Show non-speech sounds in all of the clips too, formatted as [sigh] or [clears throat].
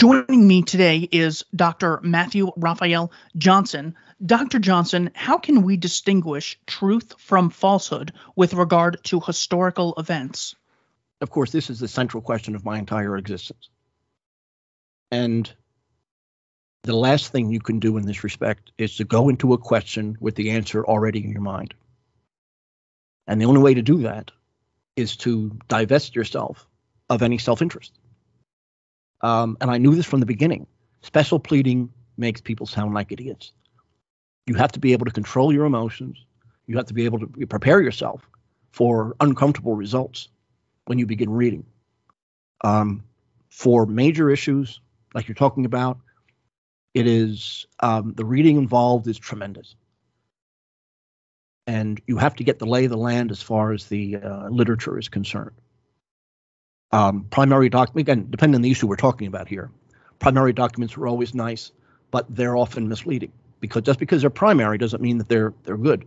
Joining me today is Dr. Matthew Raphael Johnson. Dr. Johnson, how can we distinguish truth from falsehood with regard to historical events? Of course, this is the central question of my entire existence. And the last thing you can do in this respect is to go into a question with the answer already in your mind. And the only way to do that is to divest yourself of any self interest. Um, and I knew this from the beginning. Special pleading makes people sound like idiots. You have to be able to control your emotions. You have to be able to prepare yourself for uncomfortable results when you begin reading. Um, for major issues like you're talking about, it is um, the reading involved is tremendous. And you have to get the lay of the land as far as the uh, literature is concerned. Um, primary document, again, depending on the issue we're talking about here, primary documents are always nice, but they're often misleading because just because they're primary doesn't mean that they're they're good.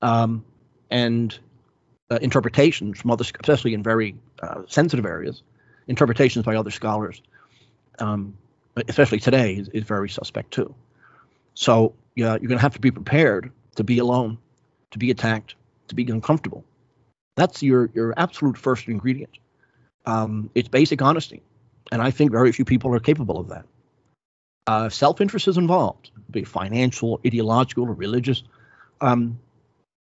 Um, and uh, interpretations from others, especially in very uh, sensitive areas, interpretations by other scholars, um, especially today, is, is very suspect too. So yeah, you're going to have to be prepared to be alone, to be attacked, to be uncomfortable. That's your your absolute first ingredient. Um, it's basic honesty. And I think very few people are capable of that. Uh, Self interest is involved, be financial, ideological, or religious. Um,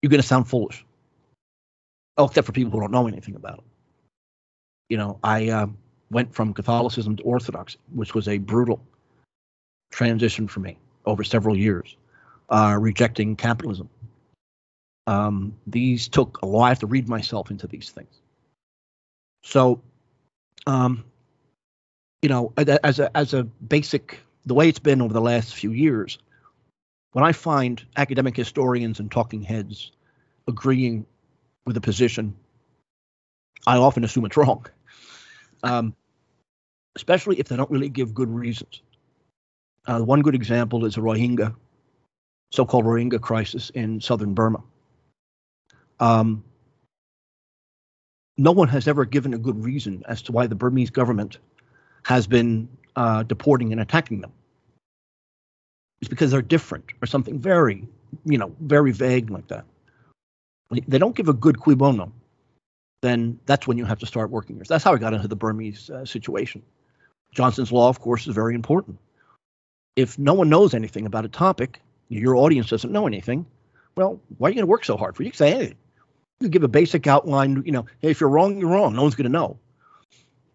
you're going to sound foolish. Oh, except for people who don't know anything about it. You know, I uh, went from Catholicism to Orthodoxy, which was a brutal transition for me over several years, uh, rejecting capitalism. Um, these took a while. I have to read myself into these things. So, um, you know, as a as a basic, the way it's been over the last few years, when I find academic historians and talking heads agreeing with a position, I often assume it's wrong. Um, especially if they don't really give good reasons. Uh, one good example is the Rohingya, so-called Rohingya crisis in southern Burma. Um, no one has ever given a good reason as to why the Burmese government has been uh, deporting and attacking them. It's because they're different or something very, you know, very vague like that. They don't give a good cui bono, then that's when you have to start working. That's how I got into the Burmese uh, situation. Johnson's Law, of course, is very important. If no one knows anything about a topic, your audience doesn't know anything, well, why are you going to work so hard for? You can say anything you give a basic outline. You know, if you're wrong, you're wrong. No one's going to know.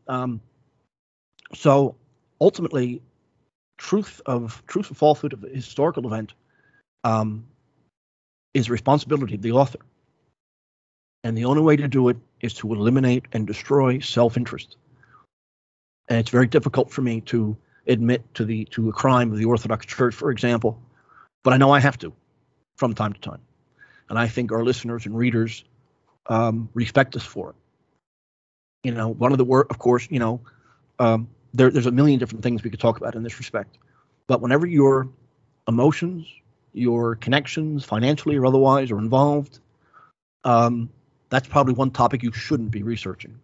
Um, so ultimately, truth of truth or falsehood of a historical event um, is responsibility of the author. And the only way to do it is to eliminate and destroy self-interest. And it's very difficult for me to admit to the to a crime of the Orthodox Church, for example, but I know I have to from time to time. And I think our listeners and readers um, respect us for it. You know, one of the work, of course, you know, um, there, there's a million different things we could talk about in this respect. But whenever your emotions, your connections, financially or otherwise, are involved, um, that's probably one topic you shouldn't be researching.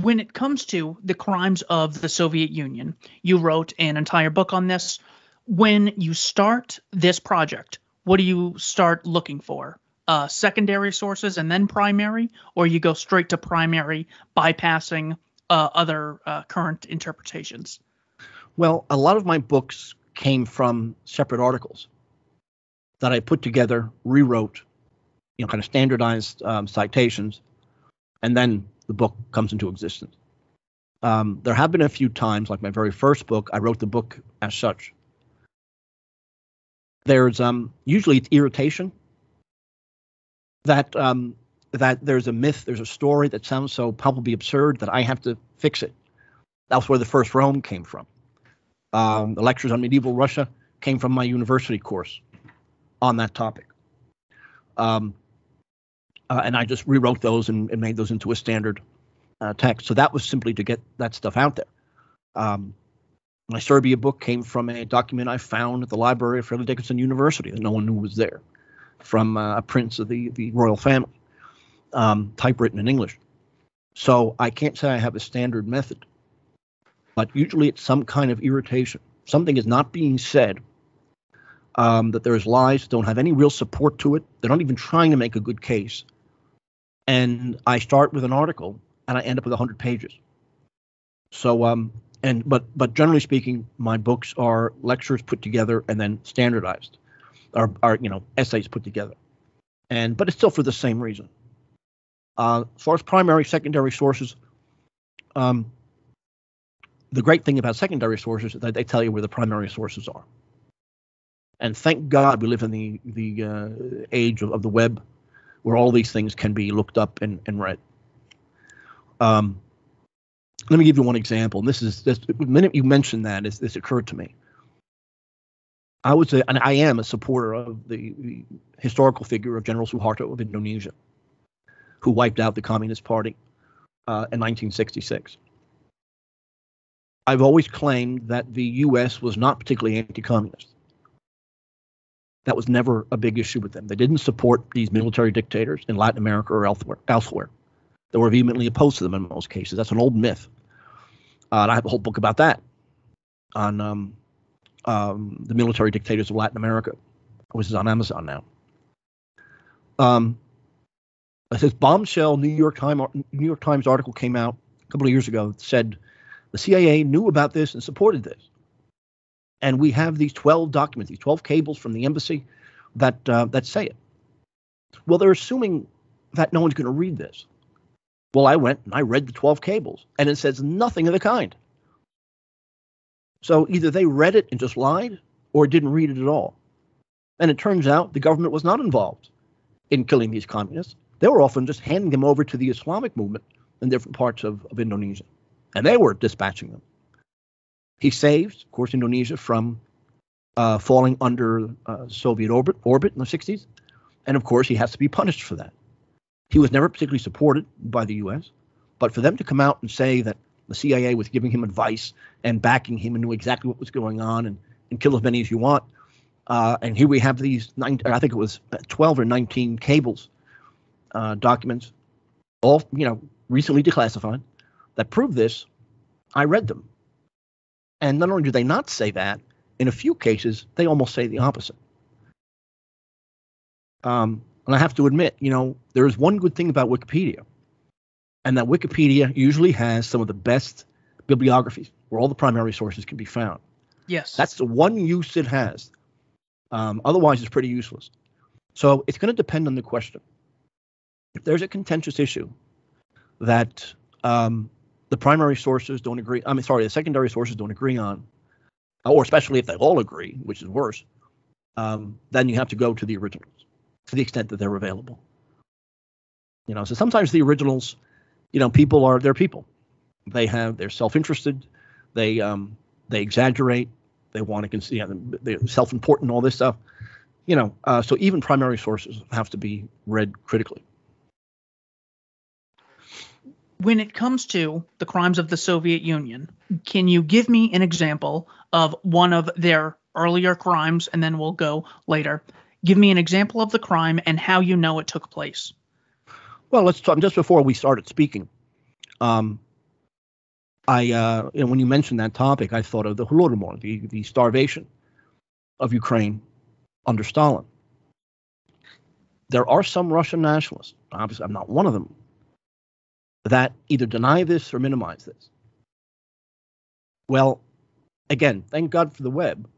When it comes to the crimes of the Soviet Union, you wrote an entire book on this. When you start this project, what do you start looking for? Uh, secondary sources and then primary, or you go straight to primary, bypassing uh, other uh, current interpretations? Well, a lot of my books came from separate articles that I put together, rewrote, you know, kind of standardized um, citations, and then the book comes into existence. Um, there have been a few times, like my very first book, I wrote the book as such. There's um, usually it's irritation that um, that there's a myth, there's a story that sounds so palpably absurd that I have to fix it. That's where the first Rome came from. Um, the lectures on medieval Russia came from my university course on that topic. Um, uh, and I just rewrote those and, and made those into a standard uh, text. So that was simply to get that stuff out there. Um, my Serbia book came from a document I found at the library of Fairleigh Dickinson University that no one knew was there from uh, a prince of the, the royal family, um, typewritten in English. So I can't say I have a standard method, but usually it's some kind of irritation. Something is not being said, um, that there's lies, don't have any real support to it. They're not even trying to make a good case. And I start with an article and I end up with 100 pages. So, um, and but but generally speaking, my books are lectures put together and then standardized, are you know essays put together, and but it's still for the same reason. Uh, as far as primary, secondary sources, um, the great thing about secondary sources is that they tell you where the primary sources are. And thank God we live in the the uh, age of, of, the web, where all these things can be looked up and, and read. Um, let me give you one example. And this is this, the minute you mentioned that, is this occurred to me. I was a, and I am a supporter of the, the historical figure of General Suharto of Indonesia, who wiped out the Communist Party uh, in 1966. I've always claimed that the U.S. was not particularly anti-communist. That was never a big issue with them. They didn't support these military dictators in Latin America or elsewhere. They were vehemently opposed to them in most cases. That's an old myth. Uh, and I have a whole book about that on um, um, the military dictators of Latin America, which is on Amazon now. Um, it says bombshell New York Times New York Times article came out a couple of years ago that said the CIA knew about this and supported this. And we have these 12 documents, these 12 cables from the embassy that uh, that say it. Well, they're assuming that no one's going to read this. Well, I went and I read the 12 cables, and it says nothing of the kind. So either they read it and just lied, or didn't read it at all. And it turns out the government was not involved in killing these communists. They were often just handing them over to the Islamic movement in different parts of, of Indonesia, and they were dispatching them. He saved, of course, Indonesia from uh, falling under uh, Soviet orbit, orbit in the 60s, and of course, he has to be punished for that. He was never particularly supported by the U.S., but for them to come out and say that the CIA was giving him advice and backing him and knew exactly what was going on and, and kill as many as you want. Uh, and here we have these, nine, I think it was 12 or 19 cables uh, documents, all you know, recently declassified, that prove this. I read them, and not only do they not say that, in a few cases they almost say the opposite. Um, and I have to admit, you know, there is one good thing about Wikipedia, and that Wikipedia usually has some of the best bibliographies where all the primary sources can be found. Yes. That's the one use it has. Um, otherwise, it's pretty useless. So it's going to depend on the question. If there's a contentious issue that um, the primary sources don't agree, I mean, sorry, the secondary sources don't agree on, or especially if they all agree, which is worse, um, then you have to go to the originals to the extent that they're available. You know, so sometimes the originals, you know, people are they're people. They have they're self-interested. They um they exaggerate. They want to you know, they're self-important. All this stuff. You know, uh, so even primary sources have to be read critically. When it comes to the crimes of the Soviet Union, can you give me an example of one of their earlier crimes, and then we'll go later Give me an example of the crime and how you know it took place. Well, let's talk just before we started speaking. Um, I, uh, you know, when you mentioned that topic, I thought of the Holodomor, the, the starvation of Ukraine under Stalin. There are some Russian nationalists, obviously I'm not one of them, that either deny this or minimize this. Well, again, thank God for the web,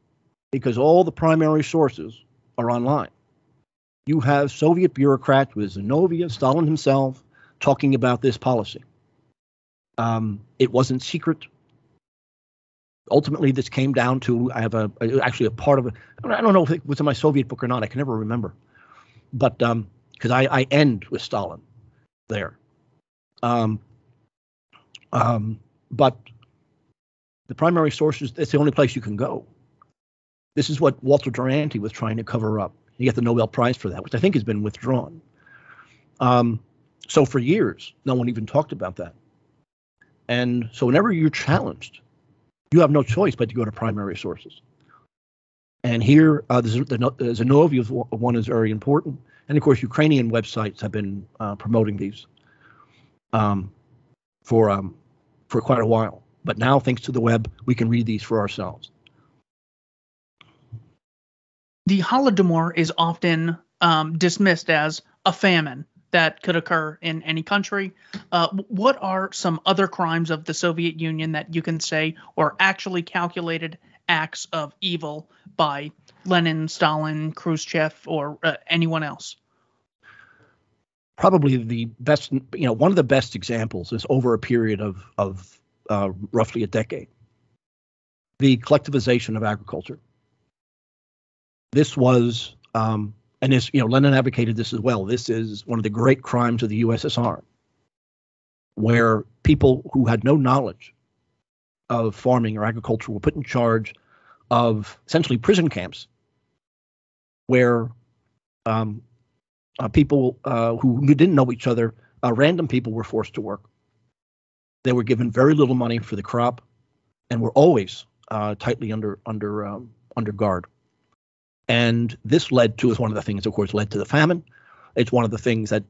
because all the primary sources are online. You have Soviet bureaucrats with Zinoviev, Stalin himself, talking about this policy. Um, it wasn't secret. Ultimately, this came down to I have a, actually a part of it. I don't know if it was in my Soviet book or not. I can never remember, but because um, I, I end with Stalin there. Um, um, but the primary sources, it's the only place you can go. This is what Walter Duranty was trying to cover up. He got the Nobel Prize for that, which I think has been withdrawn. Um, so for years, no one even talked about that. And so whenever you're challenged, you have no choice but to go to primary sources. And here, uh, the, the, the Zinoviev one is very important. And of course, Ukrainian websites have been uh, promoting these. Um, for um, for quite a while. But now, thanks to the web, we can read these for ourselves. The Holodomor is often um, dismissed as a famine that could occur in any country. Uh, what are some other crimes of the Soviet Union that you can say were actually calculated acts of evil by Lenin, Stalin, Khrushchev, or uh, anyone else? Probably the best, you know, one of the best examples is over a period of of uh, roughly a decade. The collectivization of agriculture. This was, um, and this, you know, Lenin advocated this as well. This is one of the great crimes of the USSR, where people who had no knowledge of farming or agriculture were put in charge of essentially prison camps where um, uh, people uh, who didn't know each other, uh, random people were forced to work. They were given very little money for the crop, and were always uh, tightly under under um, under guard. And this led to, as one of the things, of course, led to the famine. It's one of the things that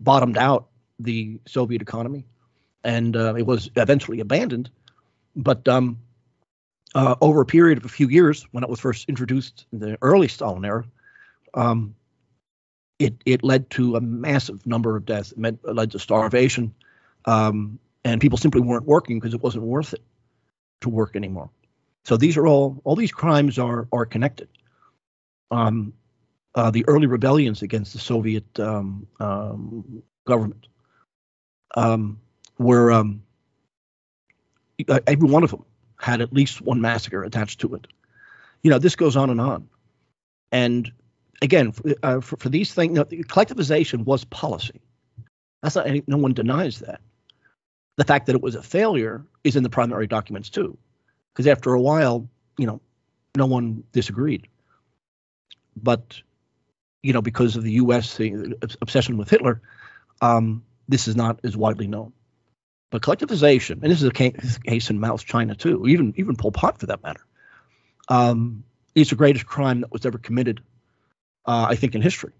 bottomed out the Soviet economy, and uh, it was eventually abandoned. But um, uh, over a period of a few years, when it was first introduced in the early Stalin era, um, it it led to a massive number of deaths. It it led to starvation, um, and people simply weren't working because it wasn't worth it to work anymore. So these are all all these crimes are are connected. Um, uh, the early rebellions against the Soviet um, um, government um, were um, every one of them had at least one massacre attached to it. You know, this goes on and on. And again, uh, for, for, these things, you know, collectivization was policy. That's not no one denies that. The fact that it was a failure is in the primary documents too, because after a while, you know, no one disagreed. But you know, because of the U.S. obsession with Hitler, um, this is not as widely known. But collectivization, and this is a case in Mao's China too, even even Pol Pot for that matter, um, is the greatest crime that was ever committed, uh, I think, in history.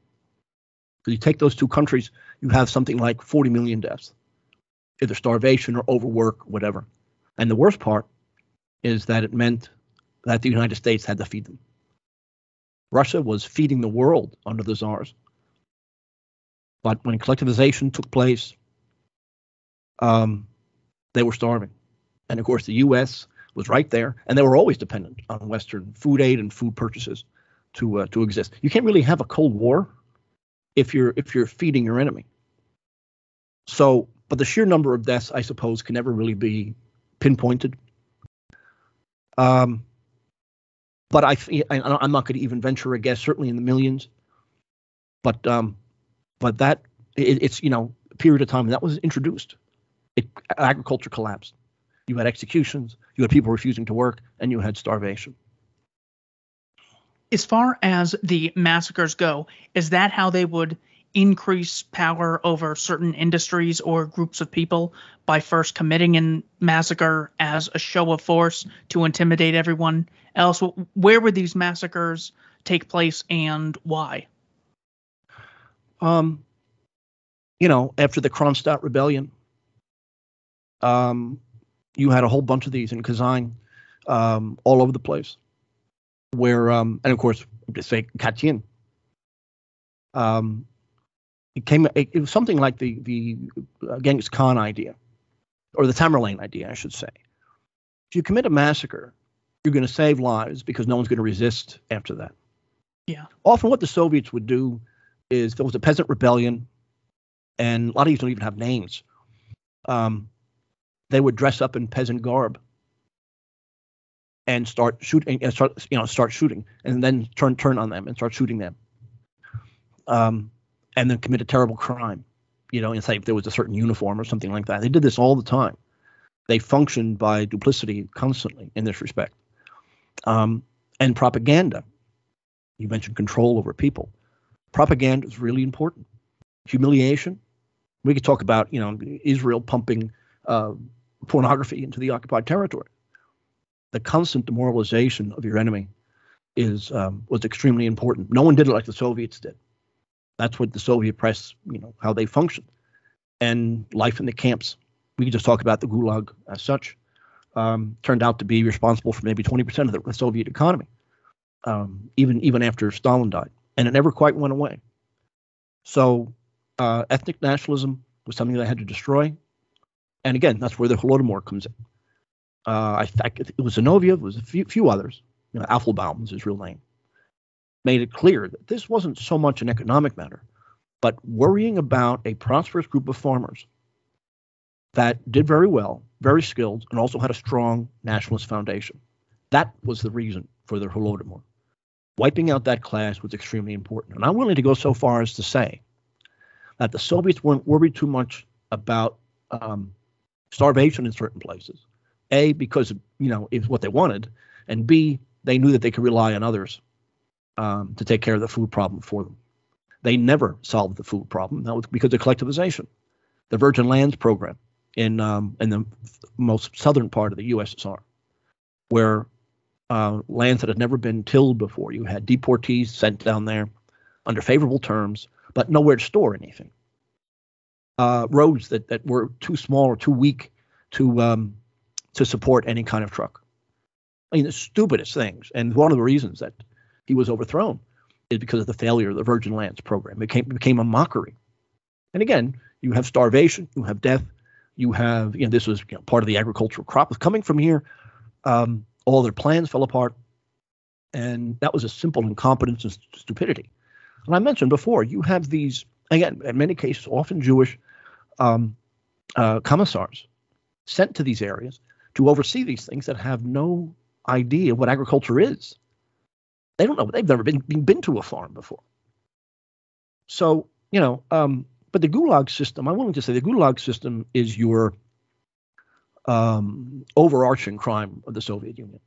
If you take those two countries, you have something like 40 million deaths, either starvation or overwork, whatever. And the worst part is that it meant that the United States had to feed them. Russia was feeding the world under the czars. But when collectivization took place, um, they were starving. And of course, the U.S. was right there, and they were always dependent on Western food aid and food purchases to uh, to exist. You can't really have a Cold War if you're if you're feeding your enemy. So, but the sheer number of deaths, I suppose, can never really be pinpointed. Um, but I, I I'm not going to even venture a guess. Certainly in the millions. But um, but that it, it's you know a period of time that was introduced it, agriculture collapsed. You had executions, you had people refusing to work, and you had starvation. As far as the massacres go, is that how they would increase power over certain industries or groups of people by first committing a massacre as a show of force to intimidate everyone else? Where would these massacres take place and why? Um, you know, after the Kronstadt rebellion, um, you had a whole bunch of these in Kazan, um, all over the place. Where, um, and of course, just say Katyn. Um, it came. It, it, was something like the the uh, Genghis Khan idea, or the Tamerlane idea, I should say. If you commit a massacre, you're going to save lives because no one's going to resist after that. Yeah. Often, what the Soviets would do is there was a peasant rebellion, and a lot of these don't even have names. Um, they would dress up in peasant garb and start shooting and start you know start shooting and then turn turn on them and start shooting them um, and then commit a terrible crime you know and say if there was a certain uniform or something like that they did this all the time they functioned by duplicity constantly in this respect um, and propaganda you mentioned control over people propaganda is really important humiliation we could talk about you know israel pumping uh, pornography into the occupied territory. The constant demoralization of your enemy is um, was extremely important. No one did it like the Soviets did. That's what the Soviet press, you know, how they functioned, and life in the camps we can just talk about the Gulag as such, um, turned out to be responsible for maybe 20% of the Soviet economy, um, even even after Stalin died, and it never quite went away. So uh, ethnic nationalism was something I had to destroy, and again, that's where the Holodomor comes in. Uh, I think it was Zinoviev, it was a few, few others. You know, was his real name. Made it clear that this wasn't so much an economic matter, but worrying about a prosperous group of farmers that did very well, very skilled, and also had a strong nationalist foundation. That was the reason for their Holodomor. Wiping out that class was extremely important. And I'm willing to go so far as to say that the Soviets weren't worried too much about um, starvation in certain places. A, because you know it's what they wanted, and B, they knew that they could rely on others um, to take care of the food problem for them. They never solved the food problem. That was because of collectivization. The Virgin Lands program in um, in the most southern part of the USSR, where uh, lands that had never been tilled before, you had deportees sent down there under favorable terms, but nowhere to store anything. Uh, roads that, that were too small or too weak to um, to support any kind of truck. I mean, the stupidest things. And one of the reasons that he was overthrown is because of the failure of the Virgin Lands program. It became, became a mockery. And again, you have starvation, you have death, you have, you know, this was you know, part of the agricultural crop was coming from here. Um, all their plans fell apart. And that was a simple incompetence and stupidity. And I mentioned before, you have these, again, in many cases, often Jewish um, uh, commissars sent to these areas to oversee these things that have no idea what agriculture is. They don't know. They've never been, been to a farm before. So, you know, um, but the Gulag system, I'm willing to say the Gulag system is your um, overarching crime of the Soviet Union.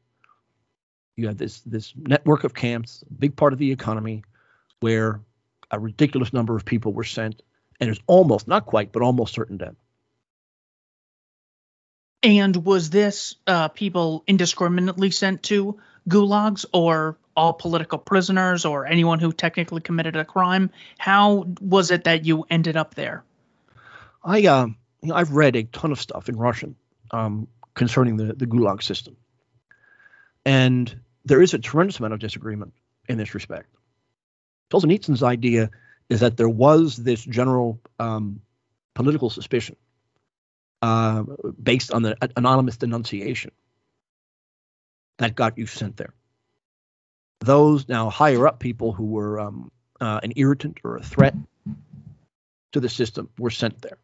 You have this this network of camps, big part of the economy, where a ridiculous number of people were sent, and there's almost not quite, but almost certain death. And was this uh, people indiscriminately sent to gulags, or all political prisoners, or anyone who technically committed a crime? How was it that you ended up there? I, uh, you know, I've read a ton of stuff in Russian um, concerning the, the Gulag system. And there is a tremendous amount of disagreement in this respect. Solzhenitsyn's idea is that there was this general um, political suspicion uh, based on the anonymous denunciation that got you sent there. Those now higher up people who were um, uh, an irritant or a threat to the system were sent there.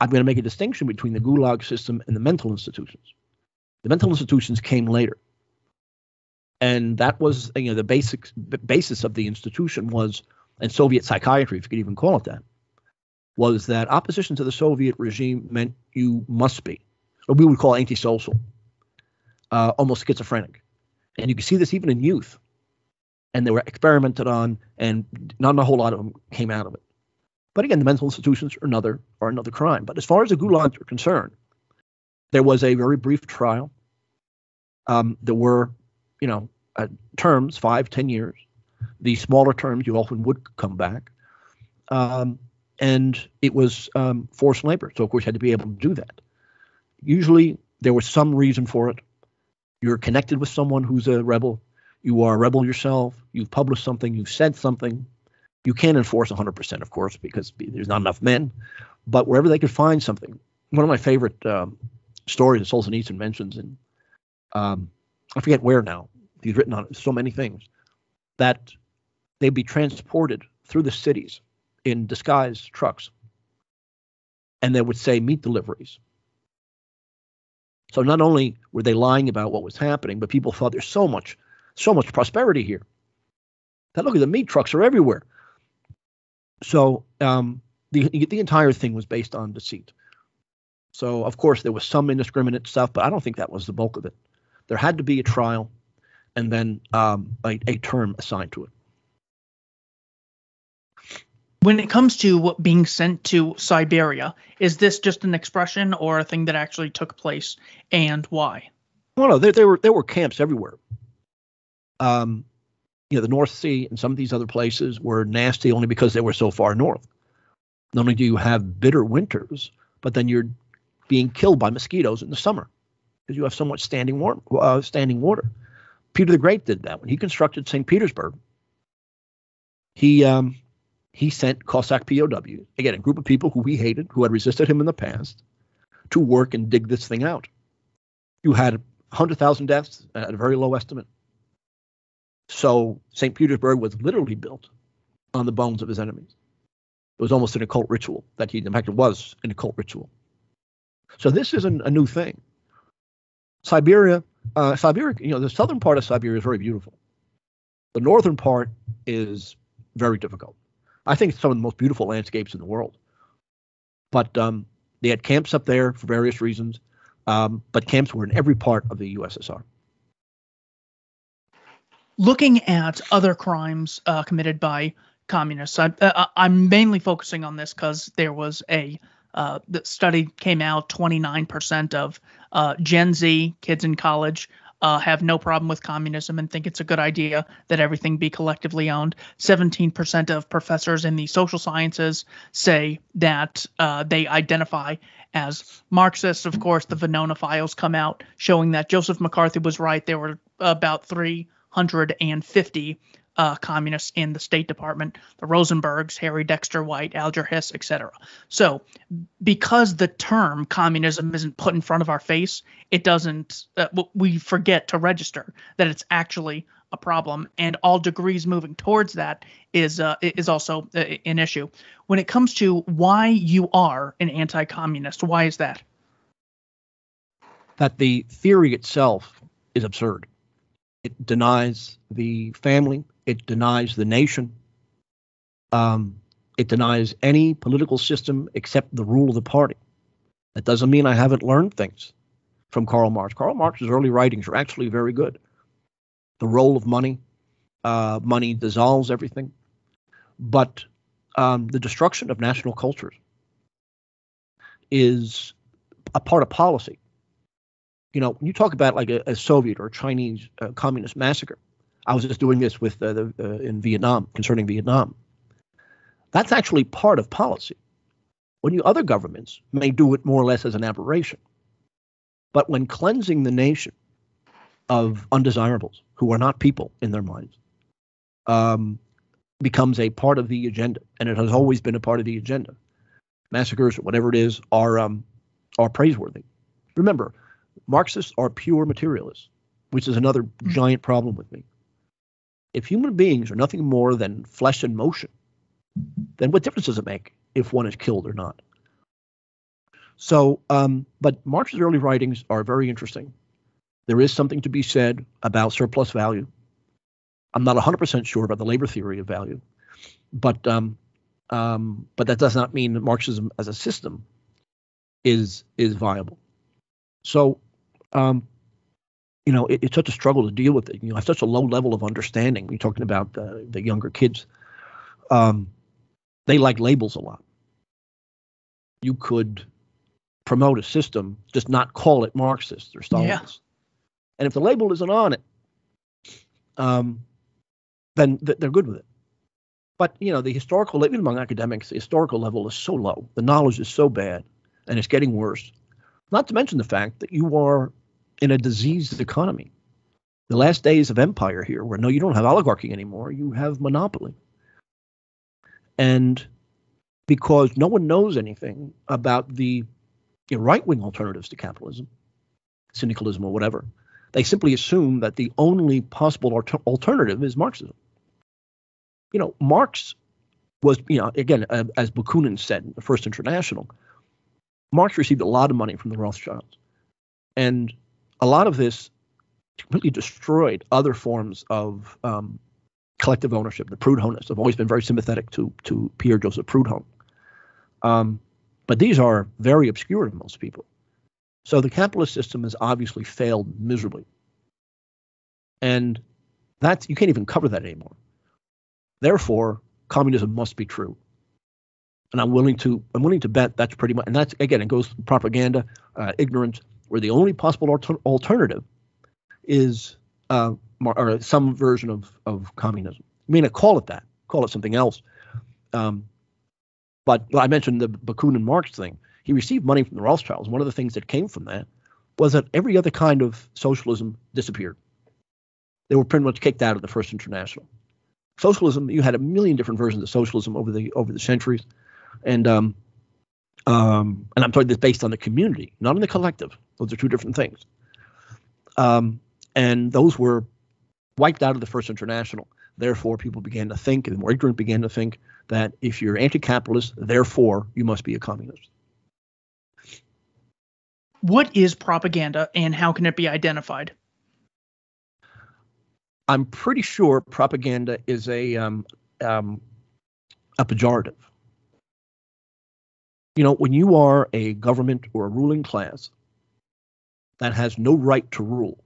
I'm going to make a distinction between the Gulag system and the mental institutions. The mental institutions came later. And that was, you know, the basic basis of the institution was, and Soviet psychiatry, if you could even call it that, was that opposition to the Soviet regime meant you must be, what we would call antisocial, uh, almost schizophrenic. And you can see this even in youth. And they were experimented on, and not a whole lot of them came out of it. But again, the mental institutions are another are another crime. But as far as the gulags are concerned, there was a very brief trial. Um, there were, you know, uh, terms five, ten years. The smaller terms you often would come back, um, and it was um, forced labor. So of course you had to be able to do that. Usually there was some reason for it. You're connected with someone who's a rebel. You are a rebel yourself. You've published something. You've said something. You can't enforce 100%, of course, because there's not enough men. But wherever they could find something, one of my favorite um, stories that Solzhenitsyn mentions, and um, I forget where now. He's written on so many things that they'd be transported through the cities in disguised trucks, and they would say meat deliveries. So not only were they lying about what was happening, but people thought there's so much, so much prosperity here. That look at the meat trucks are everywhere. So um, the the entire thing was based on deceit. So of course there was some indiscriminate stuff, but I don't think that was the bulk of it. There had to be a trial, and then um, a, a term assigned to it. When it comes to being sent to Siberia, is this just an expression or a thing that actually took place, and why? Well, no, there, there were there were camps everywhere. Um, you know, the North Sea and some of these other places were nasty only because they were so far north. Not only do you have bitter winters, but then you're being killed by mosquitoes in the summer because you have so much standing water. Uh, standing water. Peter the Great did that when he constructed St. Petersburg. He um, he sent Cossack POWs, again, a group of people who he hated, who had resisted him in the past, to work and dig this thing out. You had 100,000 deaths at a very low estimate. So St. Petersburg was literally built on the bones of his enemies. It was almost an occult ritual that he, in fact, it was an occult ritual. So this isn't a new thing. Siberia, uh, Siberia, you know, the southern part of Siberia is very beautiful. The northern part is very difficult. I think it's some of the most beautiful landscapes in the world. But um, they had camps up there for various reasons, um, but camps were in every part of the USSR. Looking at other crimes uh, committed by communists, I, am uh, mainly focusing on this because there was a uh, the study came out 29% of uh, Gen Z kids in college uh, have no problem with communism and think it's a good idea that everything be collectively owned. 17% of professors in the social sciences say that uh, they identify as Marxists. Of course, the Venona files come out showing that Joseph McCarthy was right. There were about 350 uh, communists in the State Department, the Rosenbergs, Harry Dexter White, Alger Hiss, etc. So, because the term communism isn't put in front of our face, it doesn't. Uh, we forget to register that it's actually a problem, and all degrees moving towards that is uh, is also uh, an issue. When it comes to why you are an anti-communist, why is that? That the theory itself is absurd. It denies the family, it denies the nation. Um, it denies any political system except the rule of the party. That doesn't mean I haven't learned things from Karl Marx. Karl Marx's early writings are actually very good. The role of money, uh, money dissolves everything, but um, the destruction of national cultures is a part of policy. You know, when you talk about like a, a Soviet or Chinese uh, communist massacre, I was just doing this with uh, the, uh, in Vietnam concerning Vietnam. That's actually part of policy. When you other governments may do it more or less as an aberration, but when cleansing the nation of undesirables who are not people in their minds um, becomes a part of the agenda, and it has always been a part of the agenda. Massacres or whatever it is are um, are praiseworthy. Remember, Marxists are pure materialists, which is another mm-hmm. giant problem with me if human beings are nothing more than flesh and motion, then what difference does it make if one is killed or not? So, um, but Marx's early writings are very interesting. There is something to be said about surplus value. I'm not 100% sure about the labor theory of value, but um, um, but that does not mean that Marxism as a system is is viable. So um, you know, it, it's such a struggle to deal with it. You know, have such a low level of understanding. You're talking about uh, the younger kids. Um, they like labels a lot. You could promote a system, just not call it Marxist or Stalinist. Yeah. And if the label isn't on it, um, then th- they're good with it. But you know, the historical, even among academics, the historical level is so low. The knowledge is so bad, and it's getting worse. Not to mention the fact that you are in a diseased economy. The last days of empire here, where no, you don't have oligarchy anymore, you have monopoly. And because no one knows anything about the you know, right wing alternatives to capitalism, syndicalism, or whatever, they simply assume that the only possible alter- alternative is Marxism. You know, Marx was, you know, again, uh, as Bakunin said in the First International, Marx received a lot of money from the Rothschilds. And a lot of this completely destroyed other forms of um, collective ownership. The Proudhonists have always been very sympathetic to to Pierre Joseph Proudhon, um, but these are very obscure to most people. So the capitalist system has obviously failed miserably, and that's you can't even cover that anymore. Therefore, communism must be true, and I'm willing to I'm willing to bet that's pretty much. And that's again, it goes propaganda, uh, ignorance, where the only possible alter- alternative is uh, or some version of, of communism. I mean, I call it that, call it something else. Um, but I mentioned the Bakunin Marx thing. He received money from the Rothschilds. One of the things that came from that was that every other kind of socialism disappeared. They were pretty much kicked out of the First International. Socialism, you had a million different versions of socialism over the over the centuries, and um, um, and I'm talking this based on the community, not on the collective. Those are two different things. Um, and those were wiped out of the First International. Therefore, people began to think, and the more ignorant began to think, that if you're anti-capitalist, therefore you must be a communist. What is propaganda, and how can it be identified? I'm pretty sure propaganda is a um, um, a pejorative. You know, when you are a government or a ruling class that has no right to rule,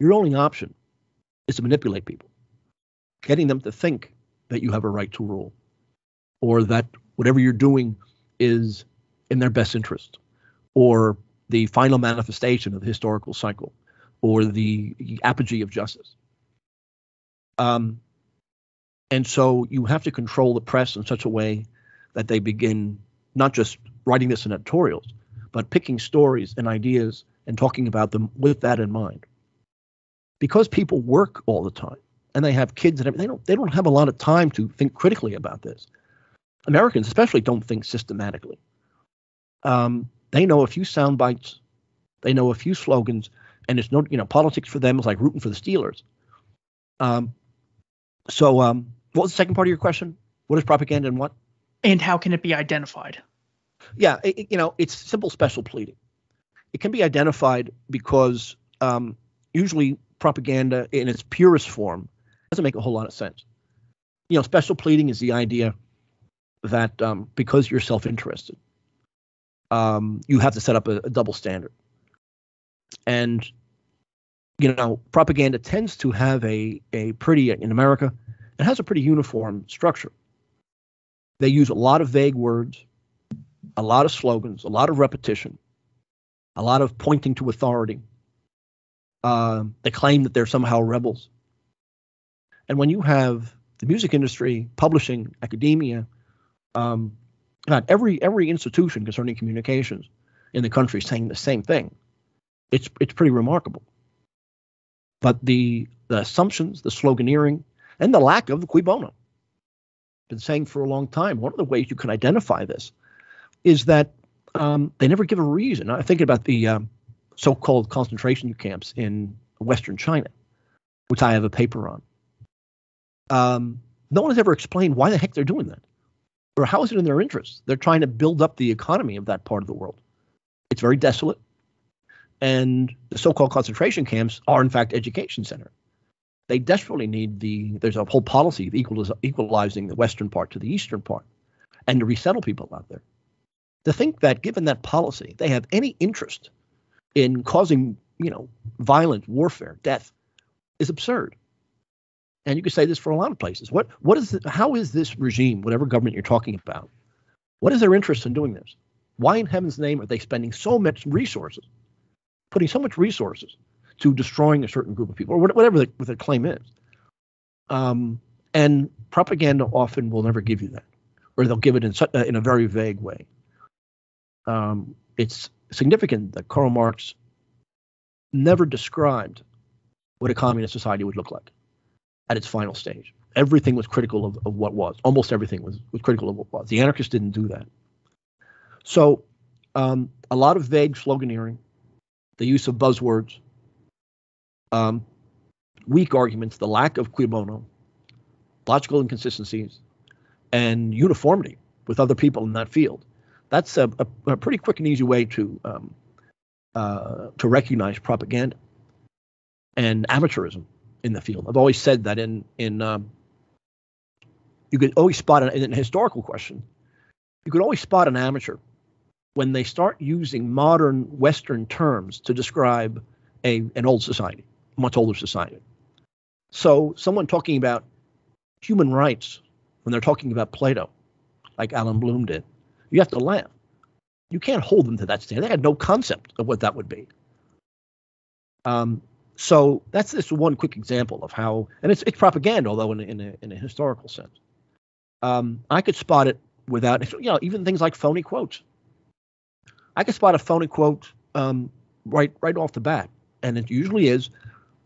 your only option is to manipulate people, getting them to think that you have a right to rule or that whatever you're doing is in their best interest or the final manifestation of the historical cycle or the apogee of justice. Um, and so you have to control the press in such a way that they begin not just writing this in editorials, but picking stories and ideas and talking about them with that in mind. Because people work all the time and they have kids and they don't they don't have a lot of time to think critically about this. Americans especially don't think systematically. Um, they know a few sound bites, they know a few slogans, and it's no you know politics for them is like rooting for the Steelers. Um, so um, what was the second part of your question? What is propaganda and what? And how can it be identified? Yeah, it, you know, it's simple special pleading. It can be identified because um, usually propaganda in its purest form doesn't make a whole lot of sense. You know, special pleading is the idea that um, because you're self-interested, um, you have to set up a, a double standard. And you know, propaganda tends to have a a pretty in America, it has a pretty uniform structure. They use a lot of vague words, a lot of slogans, a lot of repetition, a lot of pointing to authority. Uh, they claim that they're somehow rebels. And when you have the music industry, publishing, academia, um, God, every every institution concerning communications in the country saying the same thing, it's it's pretty remarkable. But the the assumptions, the sloganeering, and the lack of the cui bono. Been saying for a long time. One of the ways you can identify this is that um, they never give a reason. I'm thinking about the um, so-called concentration camps in Western China, which I have a paper on. Um, no one has ever explained why the heck they're doing that, or how is it in their interest. They're trying to build up the economy of that part of the world. It's very desolate, and the so-called concentration camps are in fact education centers. They desperately need the. There's a whole policy of equaliz- equalizing the western part to the eastern part, and to resettle people out there. To think that, given that policy, they have any interest in causing, you know, violence, warfare, death, is absurd. And you could say this for a lot of places. What what is the, how is this regime, whatever government you're talking about, what is their interest in doing this? Why in heaven's name are they spending so much resources, putting so much resources to destroying a certain group of people, or whatever the, what the claim is? Um, and propaganda often will never give you that, or they'll give it in, uh, in a very vague way. Um, it's significant that Karl Marx never described what a communist society would look like at its final stage. Everything was critical of, of what was. Almost everything was, was critical of what was. The anarchists didn't do that. So, um, a lot of vague sloganeering, the use of buzzwords, um, weak arguments, the lack of cui bono, logical inconsistencies, and uniformity with other people in that field. That's a, a, a pretty quick and easy way to um, uh, to recognize propaganda and amateurism in the field. I've always said that in in um, you could always spot an, in a historical question. You could always spot an amateur when they start using modern Western terms to describe a an old society, much older society. So someone talking about human rights when they're talking about Plato, like Allan Bloom did, you have to laugh. You can't hold them to that standard. They had no concept of what that would be. Um, so that's just one quick example of how, and it's it's propaganda, although in a, in a, in a historical sense. Um, I could spot it without, you know, even things like phony quotes. I could spot a phony quote um, right right off the bat, and it usually is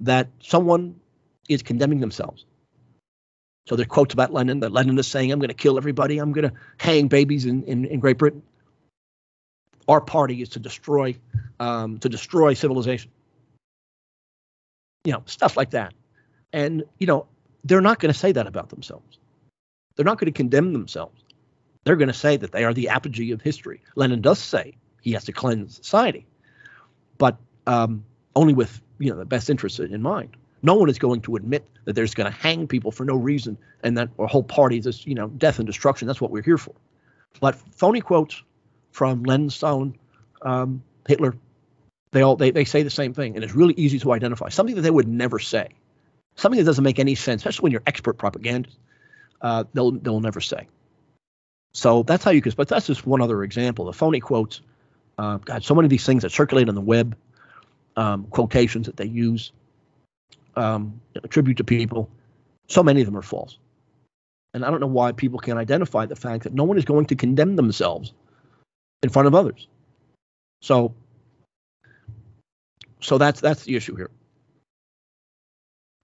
that someone is condemning themselves. So there's quotes about Lenin that Lenin is saying, "I'm going to kill everybody. I'm going to hang babies in, in, in Great Britain." Our party is to destroy um, to destroy civilization. You know, stuff like that. And you know, they're not going to say that about themselves. They're not going to condemn themselves. They're going to say that they are the apogee of history. Lenin does say he has to cleanse society, but um, only with you know the best interests in mind. No one is going to admit that there's going to hang people for no reason and that our whole party is you know death and destruction. That's what we're here for. But phony quotes from Lenin, Stalin, um, Hitler, they all they, they say the same thing, and it's really easy to identify something that they would never say, something that doesn't make any sense, especially when you're expert propagandists. Uh, they'll they'll never say. So that's how you can. But that's just one other example. The phony quotes. Uh, God, so many of these things that circulate on the web, um, quotations that they use, um, attribute to people. So many of them are false. And I don't know why people can't identify the fact that no one is going to condemn themselves in front of others. So, so that's that's the issue here.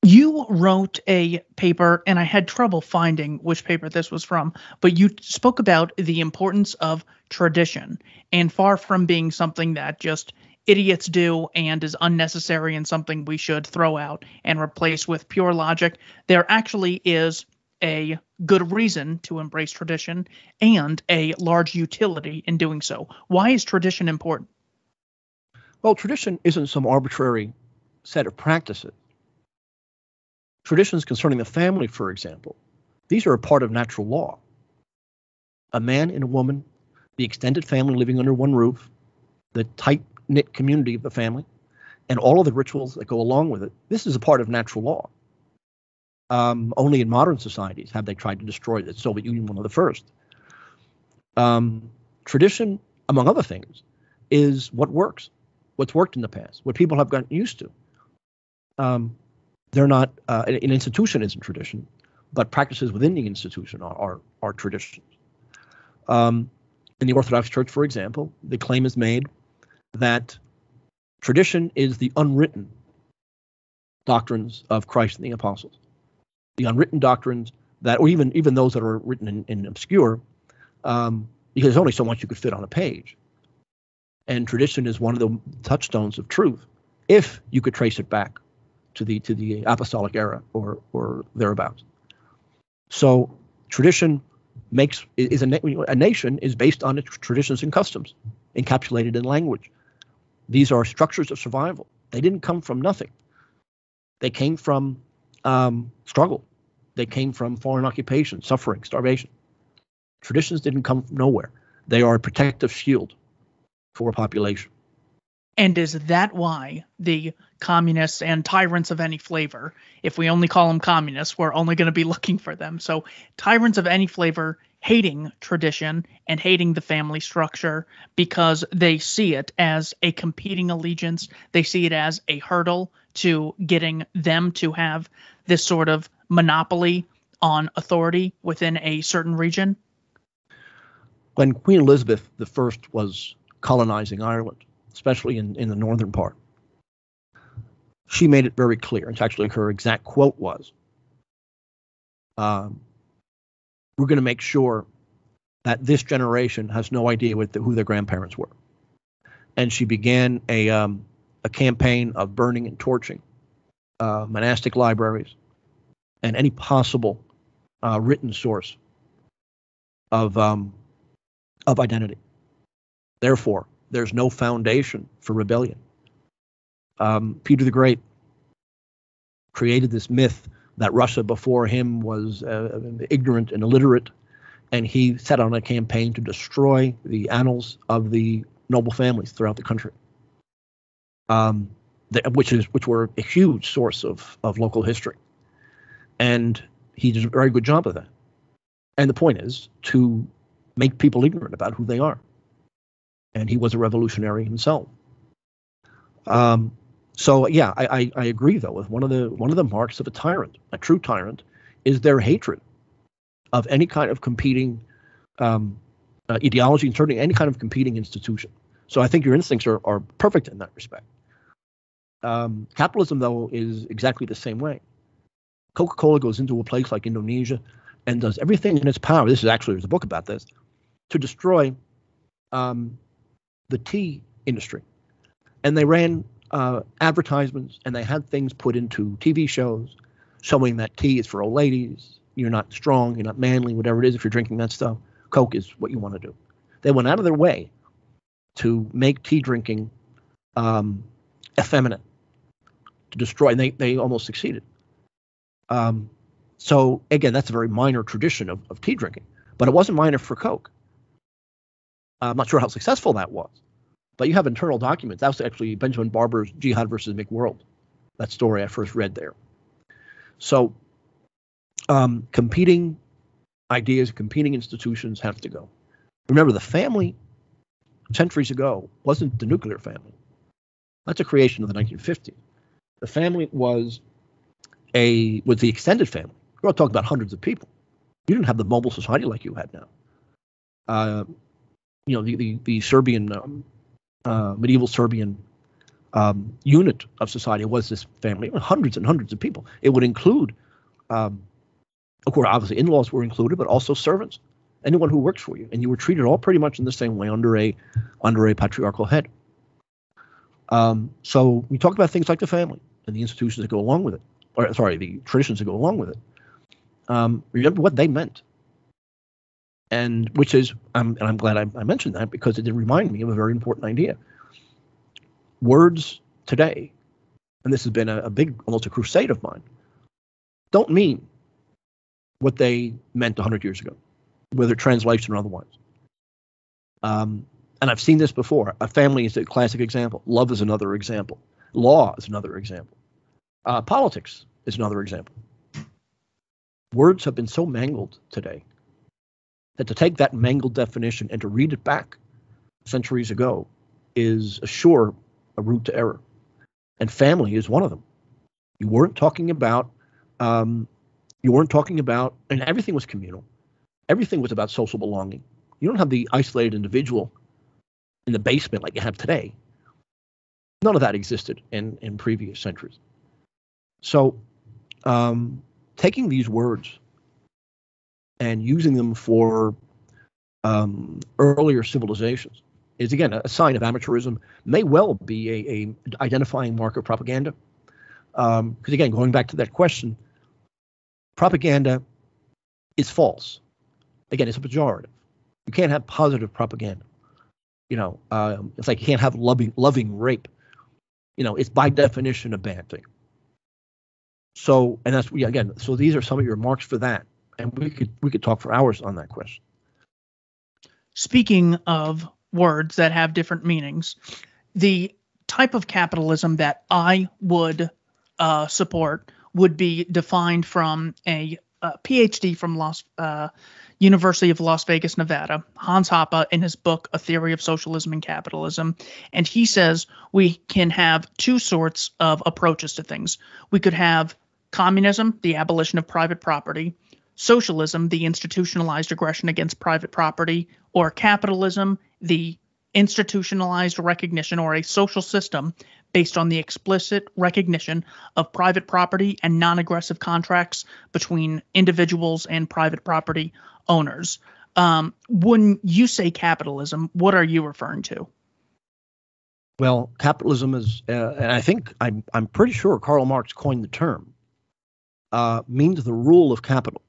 You wrote a paper, and I had trouble finding which paper this was from, but you spoke about the importance of tradition, and far from being something that just idiots do and is unnecessary and something we should throw out and replace with pure logic, there actually is a good reason to embrace tradition and a large utility in doing so. Why is tradition important? Well, tradition isn't some arbitrary set of practices. Traditions concerning the family, for example, these are a part of natural law. A man and a woman, the extended family living under one roof, the tight knit community of the family, and all of the rituals that go along with it. This is a part of natural law. Um, only in modern societies have they tried to destroy the Soviet Union, one of the first. Um, tradition, among other things, is what works, what's worked in the past, what people have gotten used to. Um, they're not uh, an, institution isn't tradition, but practices within the institution are are, are traditions. Um, in the Orthodox Church, for example, the claim is made that tradition is the unwritten doctrines of Christ and the apostles, the unwritten doctrines that, or even even those that are written in, in obscure, um, because there's only so much you could fit on a page. And tradition is one of the touchstones of truth, if you could trace it back to the to the apostolic era or or thereabouts. So tradition makes is a, a nation is based on its traditions and customs encapsulated in language. These are structures of survival. They didn't come from nothing. They came from um, struggle. They came from foreign occupation, suffering, starvation. Traditions didn't come from nowhere. They are a protective shield for a population. And is that why the communists and tyrants of any flavor, if we only call them communists, we're only going to be [laughs] looking for them? So, tyrants of any flavor hating tradition and hating the family structure because they see it as a competing allegiance. They see it as a hurdle to getting them to have this sort of monopoly on authority within a certain region. When Queen Elizabeth I was colonizing Ireland, especially in, in the northern part. She made it very clear. It's actually her exact quote was um, We're going to make sure that this generation has no idea the, who their grandparents were. And she began a, um, a campaign of burning and torching uh, monastic libraries and any possible uh, written source of um, of identity. Therefore, there's no foundation for rebellion. Um, Peter the Great created this myth that Russia before him was uh, ignorant and illiterate, and he set on a campaign to destroy the annals of the noble families throughout the country, um, the, which is which were a huge source of of local history, and he did a very good job of that. And the point is to make people ignorant about who they are and he was a revolutionary himself. Um, so yeah, I, I, I, agree though with one of the one of the marks of a tyrant, a true tyrant, is their hatred of any kind of competing um, uh, ideology and certainly any kind of competing institution. So I think your instincts are, are perfect in that respect. Um, capitalism, though, is exactly the same way. Coca Cola goes into a place like Indonesia and does everything in its power. This is actually, there's a book about this to destroy um, the tea industry. And they ran uh, advertisements and they had things put into TV shows showing that tea is for old ladies. You're not strong, you're not manly, whatever it is, if you're drinking that stuff. Coke is what you want to do. They went out of their way to make tea drinking um, effeminate, to destroy, and they, they almost succeeded. Um, so, again, that's a very minor tradition of, of tea drinking, but it wasn't minor for Coke. I'm not sure how successful that was, but you have internal documents. That was actually Benjamin Barber's Jihad versus McWorld, that story I first read there. So, um, competing ideas, competing institutions have to go. Remember, the family centuries ago wasn't the nuclear family. That's a creation of the 1950s. The family was a was the extended family. We're talking about hundreds of people. You didn't have the mobile society like you had now. Uh, you know, the the, the Serbian um, uh, medieval Serbian um, unit of society was this family, hundreds and hundreds of people. It would include, um, of course, obviously in-laws were included, but also servants, anyone who works for you, and you were treated all pretty much in the same way under a under a patriarchal head. Um, so we talk about things like the family and the institutions that go along with it, or sorry, the traditions that go along with it. Um, remember what they meant, and which is, um, and I'm glad I, I mentioned that because it did remind me of a very important idea. Words today, and this has been a, a big, almost a crusade of mine, don't mean what they meant 100 years ago, whether translation or otherwise. Um, and I've seen this before. A family is a classic example. Love is another example. Law is another example. Uh, politics is another example. Words have been so mangled today that to take that mangled definition and to read it back centuries ago is sure a route to error. And family is one of them. You weren't talking about, um, you weren't talking about, and everything was communal. Everything was about social belonging. You don't have the isolated individual in the basement like you have today. None of that existed in, in previous centuries. So, um, taking these words and using them for um, earlier civilizations is again a sign of amateurism. May well be a, a identifying mark of propaganda. Because um, again, going back to that question, propaganda is false. Again, it's a pejorative. You can't have positive propaganda. You know, um, it's like you can't have loving loving rape. You know, it's by definition a bad thing. So, and that's again. So these are some of your marks for that, and we could we could talk for hours on that question. Speaking of words that have different meanings, the type of capitalism that I would uh, support would be defined from a, a PhD from Los uh, University of Las Vegas, Nevada, Hans Hoppe, in his book A Theory of Socialism and Capitalism, and he says we can have two sorts of approaches to things. We could have communism, the abolition of private property, socialism, the institutionalized aggression against private property, or capitalism, the institutionalized recognition or a social system based on the explicit recognition of private property and non aggressive contracts between individuals and private property owners. Um, when you say capitalism, what are you referring to? Well, capitalism is, uh, and I think I'm, I'm pretty sure Karl Marx coined the term, uh, means the rule of capital.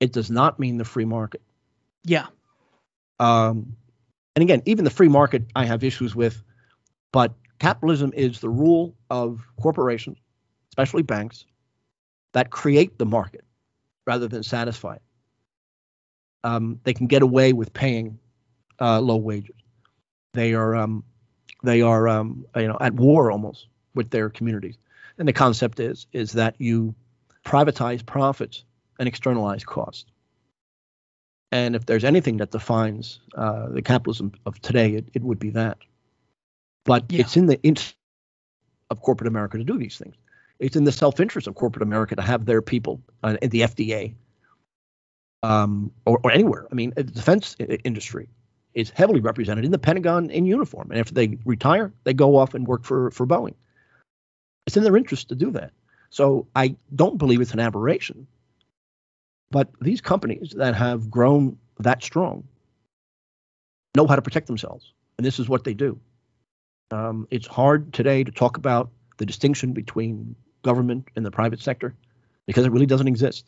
It does not mean the free market. Yeah. Um, and again, even the free market I have issues with, but capitalism is the rule of corporations, especially banks, that create the market rather than satisfy it. Um, they can get away with paying uh, low wages. They are um, they are um, you know at war almost with their communities. And the concept is is that you privatize profits and externalize costs. And if there's anything that defines uh, the capitalism of today, it, it would be that. But yeah. it's in the interest of corporate America to do these things. It's in the self-interest of corporate America to have their people uh, in the FDA um, or, or, anywhere. I mean, the defense industry is heavily represented in the Pentagon in uniform. And after they retire, they go off and work for, for Boeing. It's in their interest to do that. So I don't believe it's an aberration. But these companies that have grown that strong know how to protect themselves. And this is what they do. Um, it's hard today to talk about the distinction between government and the private sector because it really doesn't exist.